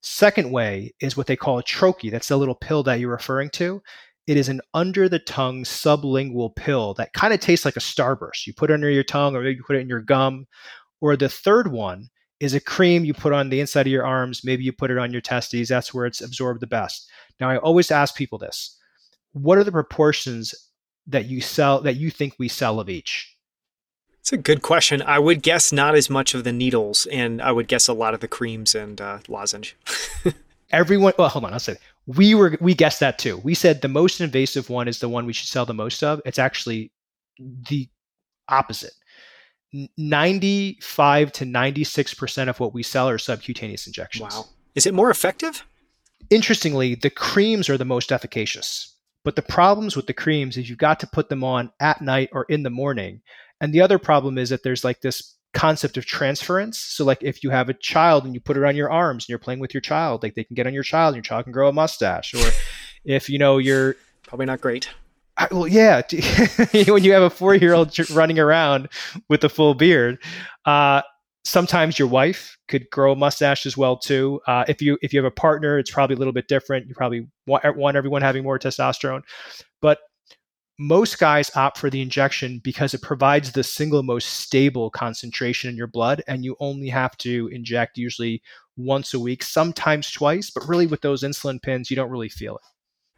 Second way is what they call a troche. That's the little pill that you're referring to. It is an under the tongue sublingual pill that kind of tastes like a starburst. You put it under your tongue or maybe you put it in your gum. Or the third one is a cream you put on the inside of your arms. Maybe you put it on your testes. That's where it's absorbed the best. Now, I always ask people this what are the proportions that you sell that you think we sell of each? It's a good question. I would guess not as much of the needles, and I would guess a lot of the creams and uh, lozenge. Everyone, well, hold on. I'll say we were we guessed that too. We said the most invasive one is the one we should sell the most of. It's actually the opposite. 95 to 96% of what we sell are subcutaneous injections. Wow. Is it more effective? Interestingly, the creams are the most efficacious. But the problems with the creams is you've got to put them on at night or in the morning. And the other problem is that there's like this concept of transference. So like if you have a child and you put it on your arms and you're playing with your child, like they can get on your child and your child can grow a mustache. Or if you know you're probably not great. I, well, yeah, when you have a four-year-old running around with a full beard, uh, sometimes your wife could grow a mustache as well too. Uh, if you if you have a partner, it's probably a little bit different. You probably want, want everyone having more testosterone, but most guys opt for the injection because it provides the single most stable concentration in your blood, and you only have to inject usually once a week, sometimes twice. But really, with those insulin pens, you don't really feel it.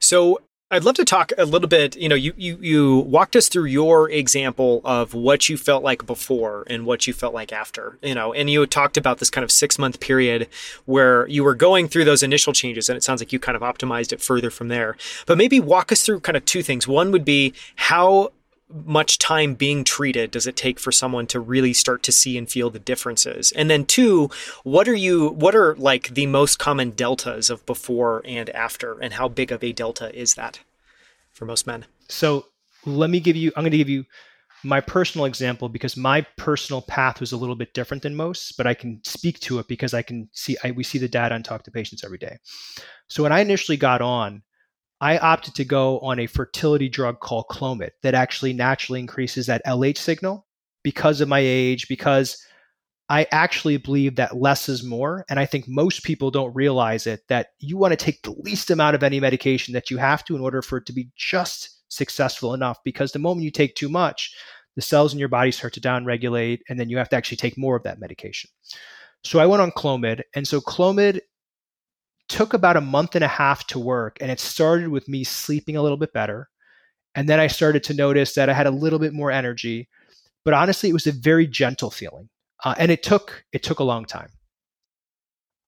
So I'd love to talk a little bit. You know, you, you you walked us through your example of what you felt like before and what you felt like after. You know, and you talked about this kind of six month period where you were going through those initial changes, and it sounds like you kind of optimized it further from there. But maybe walk us through kind of two things. One would be how much time being treated does it take for someone to really start to see and feel the differences? And then two, what are you what are like the most common deltas of before and after and how big of a delta is that for most men? So, let me give you I'm going to give you my personal example because my personal path was a little bit different than most, but I can speak to it because I can see I, we see the data and talk to patients every day. So when I initially got on, I opted to go on a fertility drug called Clomid that actually naturally increases that LH signal because of my age, because I actually believe that less is more. And I think most people don't realize it that you want to take the least amount of any medication that you have to in order for it to be just successful enough. Because the moment you take too much, the cells in your body start to downregulate, and then you have to actually take more of that medication. So I went on Clomid. And so Clomid took about a month and a half to work. And it started with me sleeping a little bit better. And then I started to notice that I had a little bit more energy. But honestly, it was a very gentle feeling. Uh, and it took it took a long time.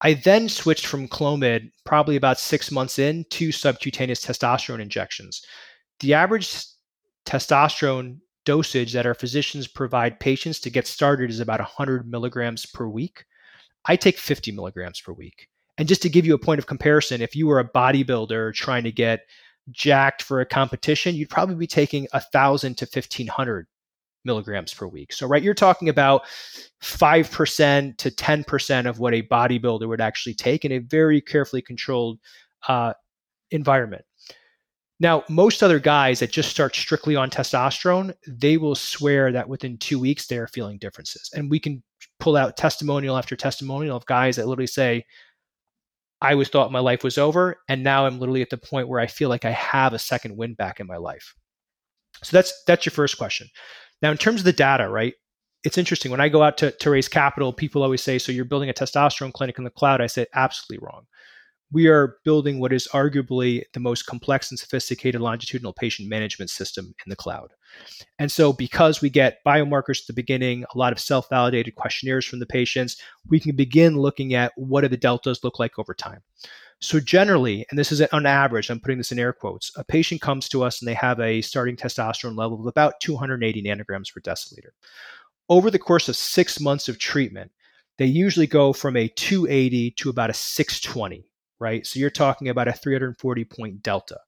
I then switched from Clomid probably about six months in to subcutaneous testosterone injections. The average testosterone dosage that our physicians provide patients to get started is about 100 milligrams per week. I take 50 milligrams per week. And just to give you a point of comparison, if you were a bodybuilder trying to get jacked for a competition, you'd probably be taking 1,000 to 1,500 milligrams per week. So, right, you're talking about 5% to 10% of what a bodybuilder would actually take in a very carefully controlled uh, environment. Now, most other guys that just start strictly on testosterone, they will swear that within two weeks they are feeling differences. And we can pull out testimonial after testimonial of guys that literally say, I was thought my life was over, and now I'm literally at the point where I feel like I have a second wind back in my life. So that's that's your first question. Now, in terms of the data, right? It's interesting. When I go out to, to raise capital, people always say, So you're building a testosterone clinic in the cloud. I say, absolutely wrong we are building what is arguably the most complex and sophisticated longitudinal patient management system in the cloud. And so, because we get biomarkers at the beginning, a lot of self validated questionnaires from the patients, we can begin looking at what do the deltas look like over time. So, generally, and this is on average, I'm putting this in air quotes, a patient comes to us and they have a starting testosterone level of about 280 nanograms per deciliter. Over the course of six months of treatment, they usually go from a 280 to about a 620 right? So you're talking about a 340 point delta.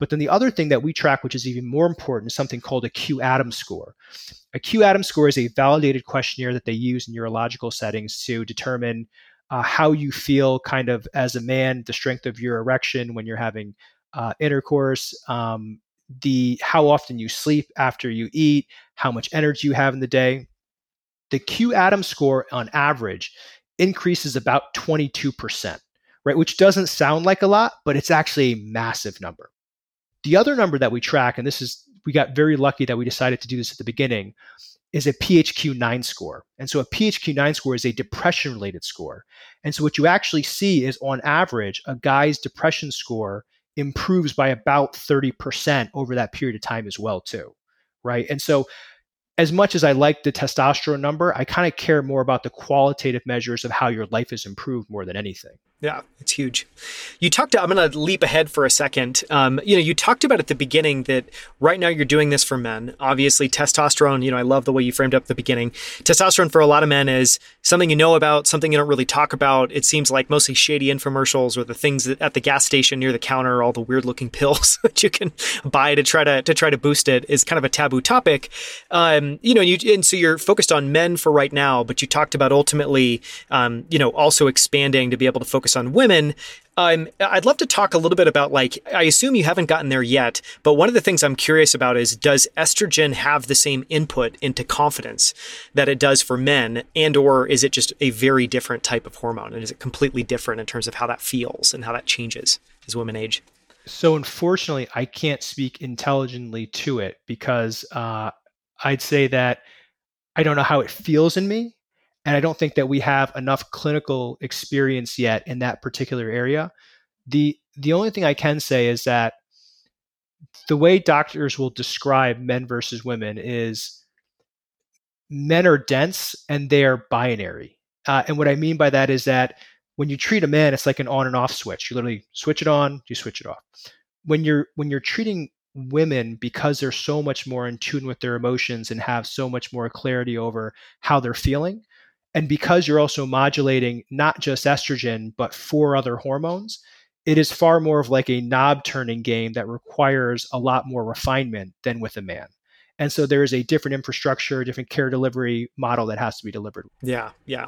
But then the other thing that we track, which is even more important, is something called a qADAM score. A qADAM score is a validated questionnaire that they use in neurological settings to determine uh, how you feel, kind of as a man, the strength of your erection when you're having uh, intercourse, um, the how often you sleep after you eat, how much energy you have in the day. The qADAM score on average increases about 22% right? Which doesn't sound like a lot, but it's actually a massive number. The other number that we track, and this is, we got very lucky that we decided to do this at the beginning, is a PHQ-9 score. And so a PHQ-9 score is a depression related score. And so what you actually see is on average, a guy's depression score improves by about 30% over that period of time as well too, right? And so as much as I like the testosterone number, I kind of care more about the qualitative measures of how your life has improved more than anything. Yeah, it's huge. You talked. I'm going to leap ahead for a second. Um, you know, you talked about at the beginning that right now you're doing this for men. Obviously, testosterone. You know, I love the way you framed up the beginning. Testosterone for a lot of men is something you know about, something you don't really talk about. It seems like mostly shady infomercials or the things that at the gas station near the counter, all the weird looking pills that you can buy to try to to try to boost it is kind of a taboo topic. Um, you know, you, and so you're focused on men for right now, but you talked about ultimately, um, you know, also expanding to be able to focus focus on women. Um, I'd love to talk a little bit about like I assume you haven't gotten there yet, but one of the things I'm curious about is does estrogen have the same input into confidence that it does for men, and or is it just a very different type of hormone, and is it completely different in terms of how that feels and how that changes as women age? So unfortunately, I can't speak intelligently to it because uh, I'd say that I don't know how it feels in me and I don't think that we have enough clinical experience yet in that particular area. The the only thing I can say is that the way doctors will describe men versus women is men are dense and they are binary. Uh, and what I mean by that is that when you treat a man, it's like an on and off switch. You literally switch it on, you switch it off. When you're when you're treating women because they're so much more in tune with their emotions and have so much more clarity over how they're feeling, and because you're also modulating not just estrogen, but four other hormones, it is far more of like a knob turning game that requires a lot more refinement than with a man. And so there is a different infrastructure, different care delivery model that has to be delivered. Yeah, yeah.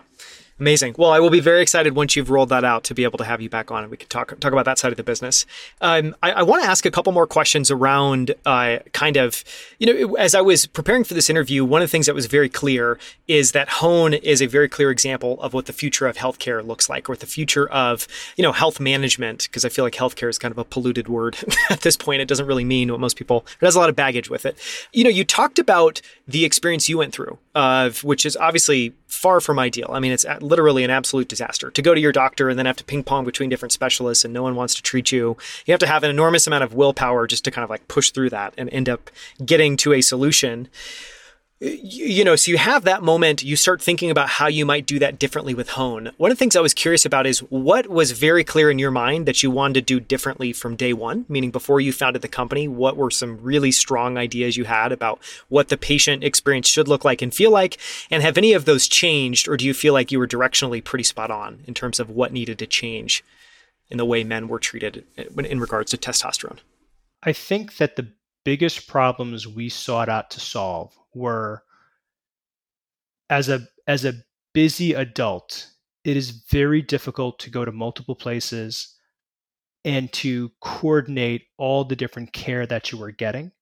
Amazing. Well, I will be very excited once you've rolled that out to be able to have you back on and we can talk talk about that side of the business. Um, I, I want to ask a couple more questions around uh, kind of, you know, as I was preparing for this interview, one of the things that was very clear is that Hone is a very clear example of what the future of healthcare looks like, or the future of, you know, health management, because I feel like healthcare is kind of a polluted word at this point. It doesn't really mean what most people, it has a lot of baggage with it. You know, you talked about the experience you went through which is obviously far from ideal. I mean, it's literally an absolute disaster to go to your doctor and then have to ping pong between different specialists and no one wants to treat you. You have to have an enormous amount of willpower just to kind of like push through that and end up getting to a solution you know, so you have that moment, you start thinking about how you might do that differently with Hone. One of the things I was curious about is what was very clear in your mind that you wanted to do differently from day one, meaning before you founded the company, what were some really strong ideas you had about what the patient experience should look like and feel like? And have any of those changed, or do you feel like you were directionally pretty spot on in terms of what needed to change in the way men were treated in regards to testosterone? I think that the biggest problems we sought out to solve were as a as a busy adult it is very difficult to go to multiple places and to coordinate all the different care that you are getting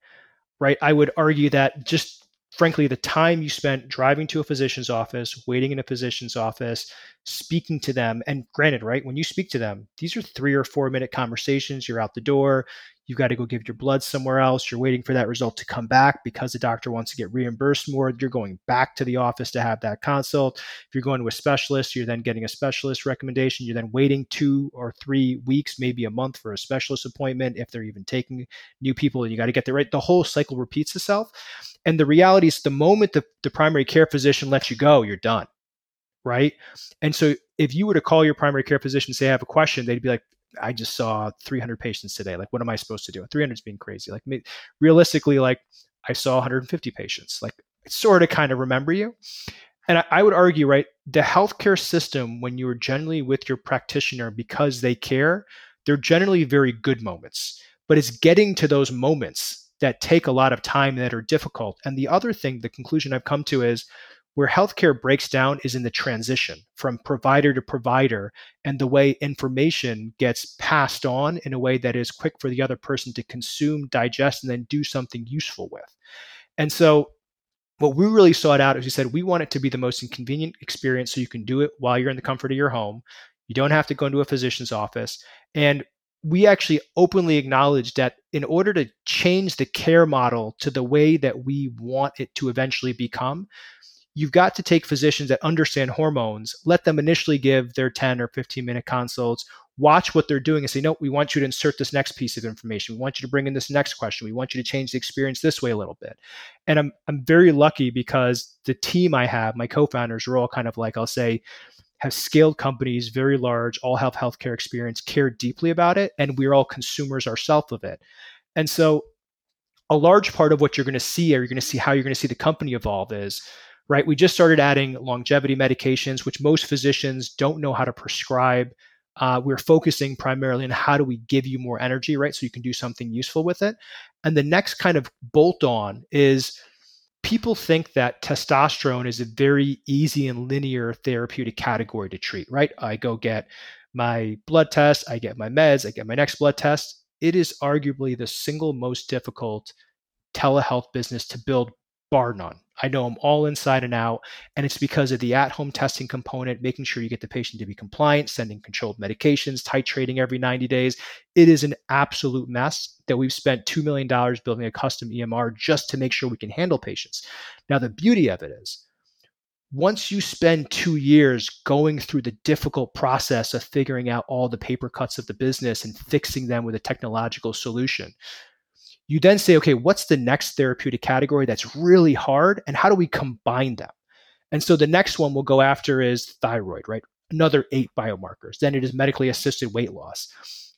right? I would argue that just frankly the time you spent driving to a physician's office waiting in a physician's office speaking to them and granted right when you speak to them these are 3 or 4 minute conversations you're out the door you've got to go give your blood somewhere else. You're waiting for that result to come back because the doctor wants to get reimbursed more. You're going back to the office to have that consult. If you're going to a specialist, you're then getting a specialist recommendation. You're then waiting two or three weeks, maybe a month for a specialist appointment if they're even taking new people. And you got to get there right. The whole cycle repeats itself. And the reality is, the moment the, the primary care physician lets you go, you're done right? And so if you were to call your primary care physician and say, I have a question, they'd be like, I just saw 300 patients today. Like, what am I supposed to do? 300 is being crazy. Like, realistically, like I saw 150 patients. Like, I sort of kind of remember you. And I, I would argue, right, the healthcare system, when you are generally with your practitioner because they care, they're generally very good moments. But it's getting to those moments that take a lot of time that are difficult. And the other thing, the conclusion I've come to is where healthcare breaks down is in the transition from provider to provider and the way information gets passed on in a way that is quick for the other person to consume, digest, and then do something useful with. And so, what we really sought out is we said we want it to be the most inconvenient experience so you can do it while you're in the comfort of your home. You don't have to go into a physician's office. And we actually openly acknowledge that in order to change the care model to the way that we want it to eventually become, you've got to take physicians that understand hormones, let them initially give their 10 or 15 minute consults, watch what they're doing and say, no, we want you to insert this next piece of information. We want you to bring in this next question. We want you to change the experience this way a little bit. And I'm, I'm very lucky because the team I have, my co-founders are all kind of like, I'll say, have scaled companies, very large, all have healthcare experience, care deeply about it, and we're all consumers ourselves of it. And so a large part of what you're going to see, or you're going to see how you're going to see the company evolve is right? We just started adding longevity medications, which most physicians don't know how to prescribe. Uh, we're focusing primarily on how do we give you more energy, right? So you can do something useful with it. And the next kind of bolt on is people think that testosterone is a very easy and linear therapeutic category to treat, right? I go get my blood test, I get my meds, I get my next blood test. It is arguably the single most difficult telehealth business to build, bar none. I know them all inside and out. And it's because of the at home testing component, making sure you get the patient to be compliant, sending controlled medications, titrating every 90 days. It is an absolute mess that we've spent $2 million building a custom EMR just to make sure we can handle patients. Now, the beauty of it is, once you spend two years going through the difficult process of figuring out all the paper cuts of the business and fixing them with a technological solution, you then say, okay, what's the next therapeutic category that's really hard and how do we combine them? And so the next one we'll go after is thyroid, right? Another eight biomarkers. Then it is medically assisted weight loss.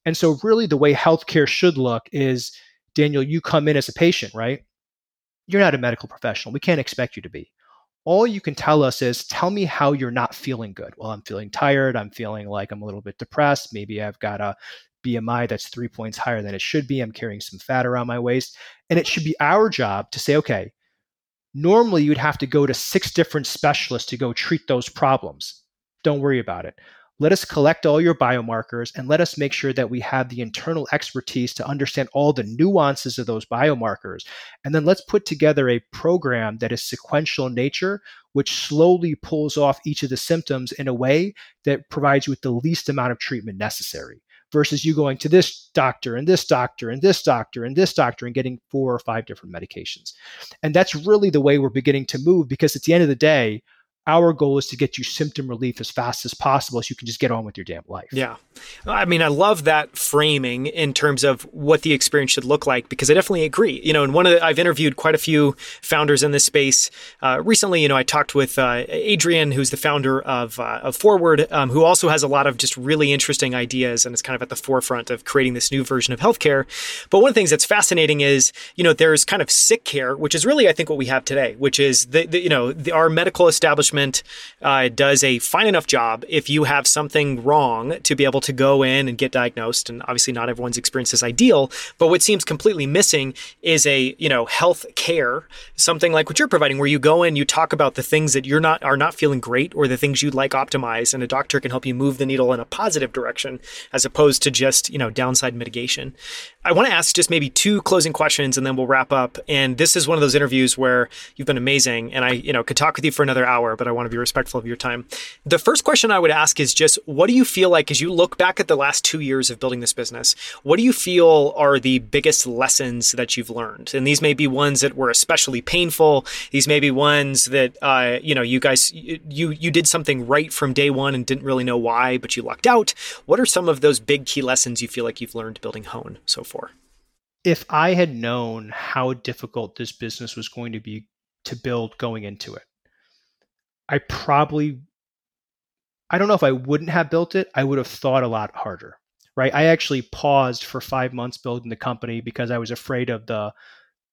And so, really, the way healthcare should look is Daniel, you come in as a patient, right? You're not a medical professional. We can't expect you to be. All you can tell us is tell me how you're not feeling good. Well, I'm feeling tired. I'm feeling like I'm a little bit depressed. Maybe I've got a BMI that's three points higher than it should be. I'm carrying some fat around my waist. And it should be our job to say, okay, normally you'd have to go to six different specialists to go treat those problems. Don't worry about it. Let us collect all your biomarkers and let us make sure that we have the internal expertise to understand all the nuances of those biomarkers. And then let's put together a program that is sequential in nature, which slowly pulls off each of the symptoms in a way that provides you with the least amount of treatment necessary versus you going to this doctor and this doctor and this doctor and this doctor and getting four or five different medications. And that's really the way we're beginning to move because at the end of the day, our goal is to get you symptom relief as fast as possible so you can just get on with your damn life. Yeah. I mean, I love that framing in terms of what the experience should look like because I definitely agree. You know, and one of the, I've interviewed quite a few founders in this space uh, recently. You know, I talked with uh, Adrian, who's the founder of, uh, of Forward, um, who also has a lot of just really interesting ideas and is kind of at the forefront of creating this new version of healthcare. But one of the things that's fascinating is, you know, there's kind of sick care, which is really, I think, what we have today, which is the, the you know, the, our medical establishment establishment uh, does a fine enough job if you have something wrong to be able to go in and get diagnosed. And obviously, not everyone's experience is ideal, but what seems completely missing is a you know health care, something like what you're providing, where you go in, you talk about the things that you're not are not feeling great or the things you'd like optimize, and a doctor can help you move the needle in a positive direction as opposed to just you know downside mitigation. I want to ask just maybe two closing questions and then we'll wrap up. And this is one of those interviews where you've been amazing and I, you know, could talk with you for another hour, but I want to be respectful of your time. The first question I would ask is just what do you feel like as you look back at the last two years of building this business? What do you feel are the biggest lessons that you've learned? And these may be ones that were especially painful. These may be ones that, uh, you know, you guys, you, you did something right from day one and didn't really know why, but you lucked out. What are some of those big key lessons you feel like you've learned building Hone so far? If I had known how difficult this business was going to be to build going into it, I probably I don't know if I wouldn't have built it, I would have thought a lot harder. Right? I actually paused for 5 months building the company because I was afraid of the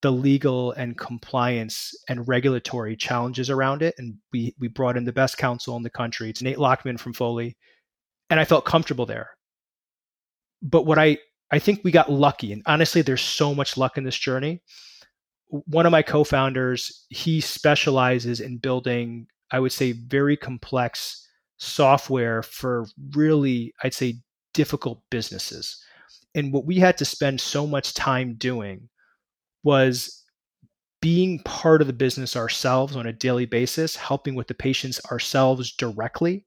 the legal and compliance and regulatory challenges around it and we we brought in the best counsel in the country. It's Nate Lacktman from Foley and I felt comfortable there. But what I I think we got lucky. And honestly, there's so much luck in this journey. One of my co founders, he specializes in building, I would say, very complex software for really, I'd say, difficult businesses. And what we had to spend so much time doing was being part of the business ourselves on a daily basis, helping with the patients ourselves directly,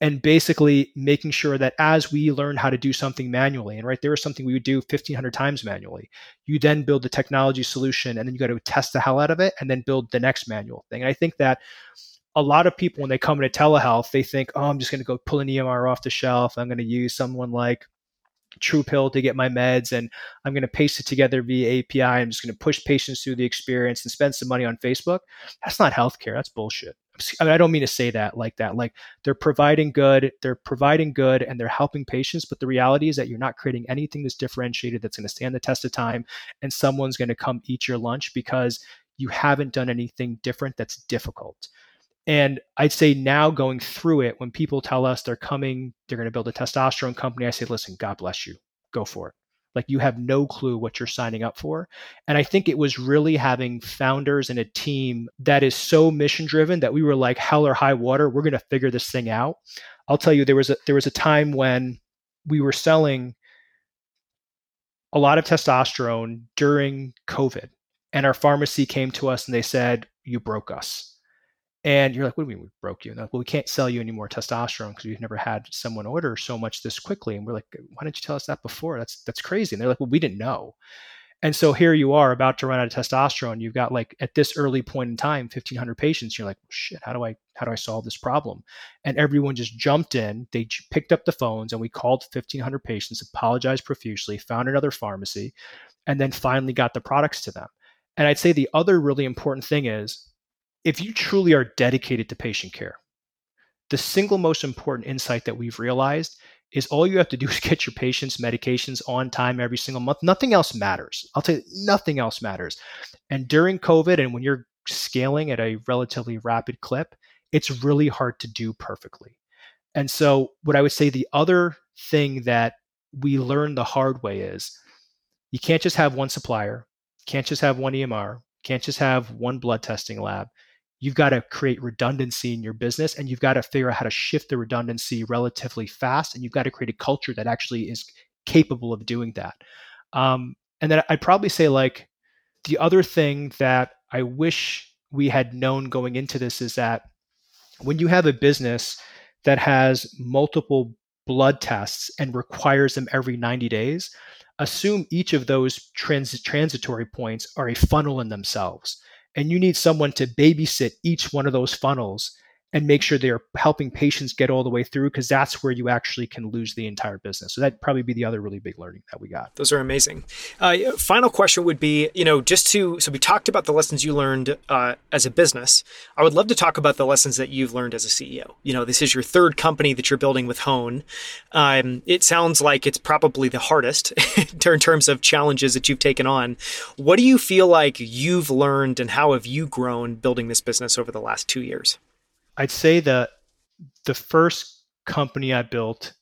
and basically making sure that as we learn how to do something manually, and right there is something we would do 1500 times manually, you then build the technology solution and then you got to test the hell out of it and then build the next manual thing. And I think that a lot of people, when they come into telehealth, they think, oh, I'm just going to go pull an EMR off the shelf. I'm going to use someone like TruePill to get my meds and I'm going to paste it together via API. I'm just going to push patients through the experience and spend some money on Facebook. That's not healthcare. That's bullshit. I, mean, I don't mean to say that like that. Like they're providing good, they're providing good and they're helping patients. But the reality is that you're not creating anything that's differentiated that's going to stand the test of time and someone's going to come eat your lunch because you haven't done anything different that's difficult. And I'd say now going through it, when people tell us they're coming, they're going to build a testosterone company, I say, listen, God bless you. Go for it. Like you have no clue what you're signing up for. And I think it was really having founders and a team that is so mission driven that we were like, hell or high water, we're going to figure this thing out. I'll tell you, there was a, there was a time when we were selling a lot of testosterone during COVID. And our pharmacy came to us and they said, You broke us and you're like, what do we mean we broke you? And like, well, we can't sell you any more testosterone because we've never had someone order so much this quickly. And we're like, why didn't you tell us that before? That's that's crazy. And they're like, well, we didn't know. And so here you are about to run out of testosterone. You've got like at this early point in time, 1500 patients. You're like, shit, how do I, how do I solve this problem? And everyone just jumped in. They picked up the phones and we called 1500 patients, apologized profusely, found another pharmacy, and then finally got the products to them. And I'd say the other really important thing is if you truly are dedicated to patient care, the single most important insight that we've realized is all you have to do is get your patients medications on time every single month. Nothing else matters. I'll tell you, nothing else matters. And during COVID, and when you're scaling at a relatively rapid clip, it's really hard to do perfectly. And so, what I would say the other thing that we learned the hard way is you can't just have one supplier, can't just have one EMR, can't just have one blood testing lab you've got to create redundancy in your business and you've got to figure out how to shift the redundancy relatively fast and you've got to create a culture that actually is capable of doing that um, and then i'd probably say like the other thing that i wish we had known going into this is that when you have a business that has multiple blood tests and requires them every 90 days, assume each of those trans- transitory points are a funnel in themselves. And you need someone to babysit each one of those funnels and make sure they're helping patients get all the way through because that's where you actually can lose the entire business. So that'd probably be the other really big learning that we got. Those are amazing. Uh, final question would be, you know, just to so we talked about the lessons you learned uh, as a business. I would love to talk about the lessons that you've learned as a CEO. You know, this is your third company that you're building with Hone. Um, it sounds like it's probably the hardest in terms of challenges that you've taken on. What do you feel like you've learned, and how have you grown building this business over the last two years? I'd say that the first company I built,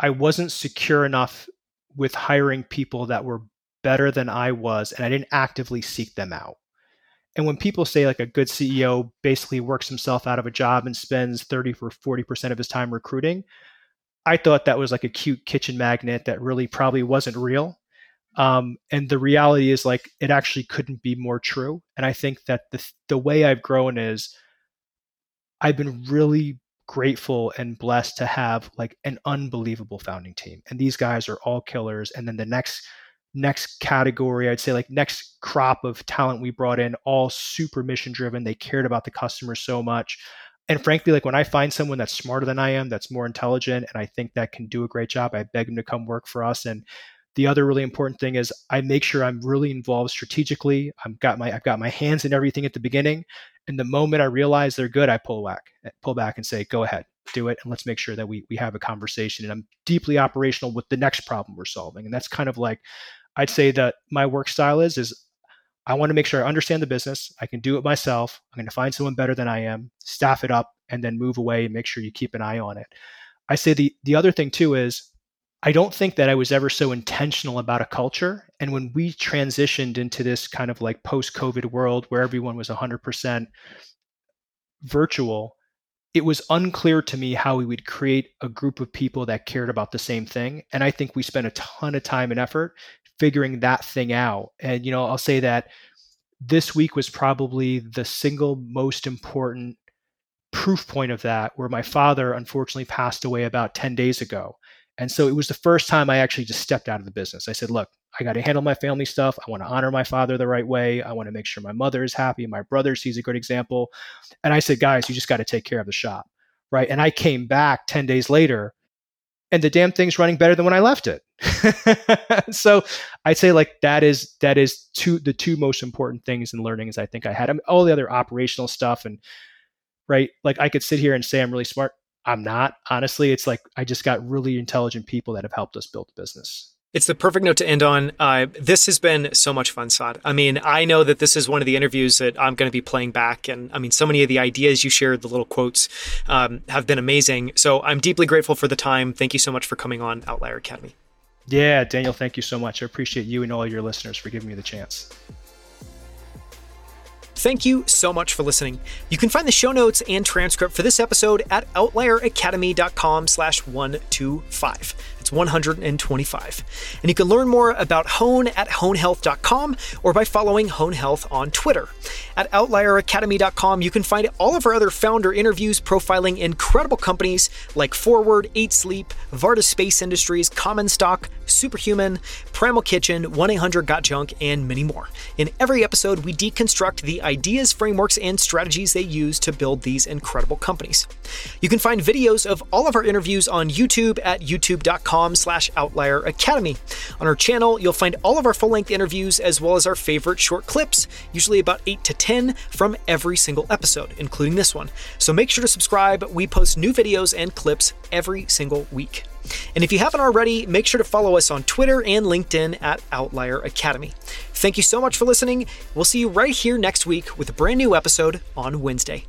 I wasn't secure enough with hiring people that were better than I was, and I didn't actively seek them out. And when people say like a good CEO basically works himself out of a job and spends 30 or 40% of his time recruiting, I thought that was like a cute kitchen magnet that really probably wasn't real. Um, and the reality is like it actually couldn't be more true. And I think that the the way I've grown is I've been really grateful and blessed to have like an unbelievable founding team. And these guys are all killers. And then the next next category, I'd say like next crop of talent we brought in, all super mission driven. They cared about the customer so much. And frankly, like when I find someone that's smarter than I am, that's more intelligent, and I think that can do a great job, I beg them to come work for us. And the other really important thing is I make sure I'm really involved strategically. I've got my I've got my hands in everything at the beginning, and the moment I realize they're good, I pull back, eh, pull back and say, "Go ahead, do it, and let's make sure that we we have a conversation." And I'm deeply operational with the next problem we're solving, and that's kind of like I'd say that my work style is is I want to make sure I understand the business. I can do it myself. I'm going to find someone better than I am, staff it up, and then move away and make sure you keep an eye on it. I say the the other thing too is I don't think that I was ever so intentional about a culture. And when we transitioned into this kind of like post COVID world where everyone was 100% virtual, it was unclear to me how we would create a group of people that cared about the same thing. And I think we spent a ton of time and effort figuring that thing out. And, you know, I'll say that this week was probably the single most important proof point of that, where my father unfortunately passed away about 10 days ago. And so it was the first time I actually just stepped out of the business. I said, look, I got to handle my family stuff. I want to honor my father the right way. I want to make sure my mother is happy. My brother sees a good example. And I said, guys, you just got to take care of the shop. Right. And I came back 10 days later and the damn thing's running better than when I left it. so I'd say like that is that is two the two most important things in learnings I think I had. I mean, all the other operational stuff and right, like I could sit here and say I'm really smart. I'm not. Honestly, it's like I just got really intelligent people that have helped us build the business. It's the perfect note to end on. Uh, this has been so much fun, Saad. I mean, I know that this is one of the interviews that I'm going to be playing back. And I mean, so many of the ideas you shared, the little quotes, um, have been amazing. So I'm deeply grateful for the time. Thank you so much for coming on Outlier Academy. Yeah, Daniel, thank you so much. I appreciate you and all your listeners for giving me the chance. Thank you so much for listening. You can find the show notes and transcript for this episode at outlieracademy.com slash 125. It's 125. And you can learn more about Hone at honehealth.com or by following Hone Health on Twitter. At outlieracademy.com, you can find all of our other founder interviews profiling incredible companies like Forward, 8 Sleep, Varda Space Industries, Common Stock, Superhuman, Primal Kitchen, 1 800 Got Junk, and many more. In every episode, we deconstruct the ideas, frameworks, and strategies they use to build these incredible companies. You can find videos of all of our interviews on YouTube at youtube.com slash outlier academy. On our channel, you'll find all of our full-length interviews as well as our favorite short clips, usually about 8 to 10 from every single episode, including this one. So make sure to subscribe. We post new videos and clips every single week. And if you haven't already, make sure to follow us on Twitter and LinkedIn at Outlier Academy. Thank you so much for listening. We'll see you right here next week with a brand new episode on Wednesday.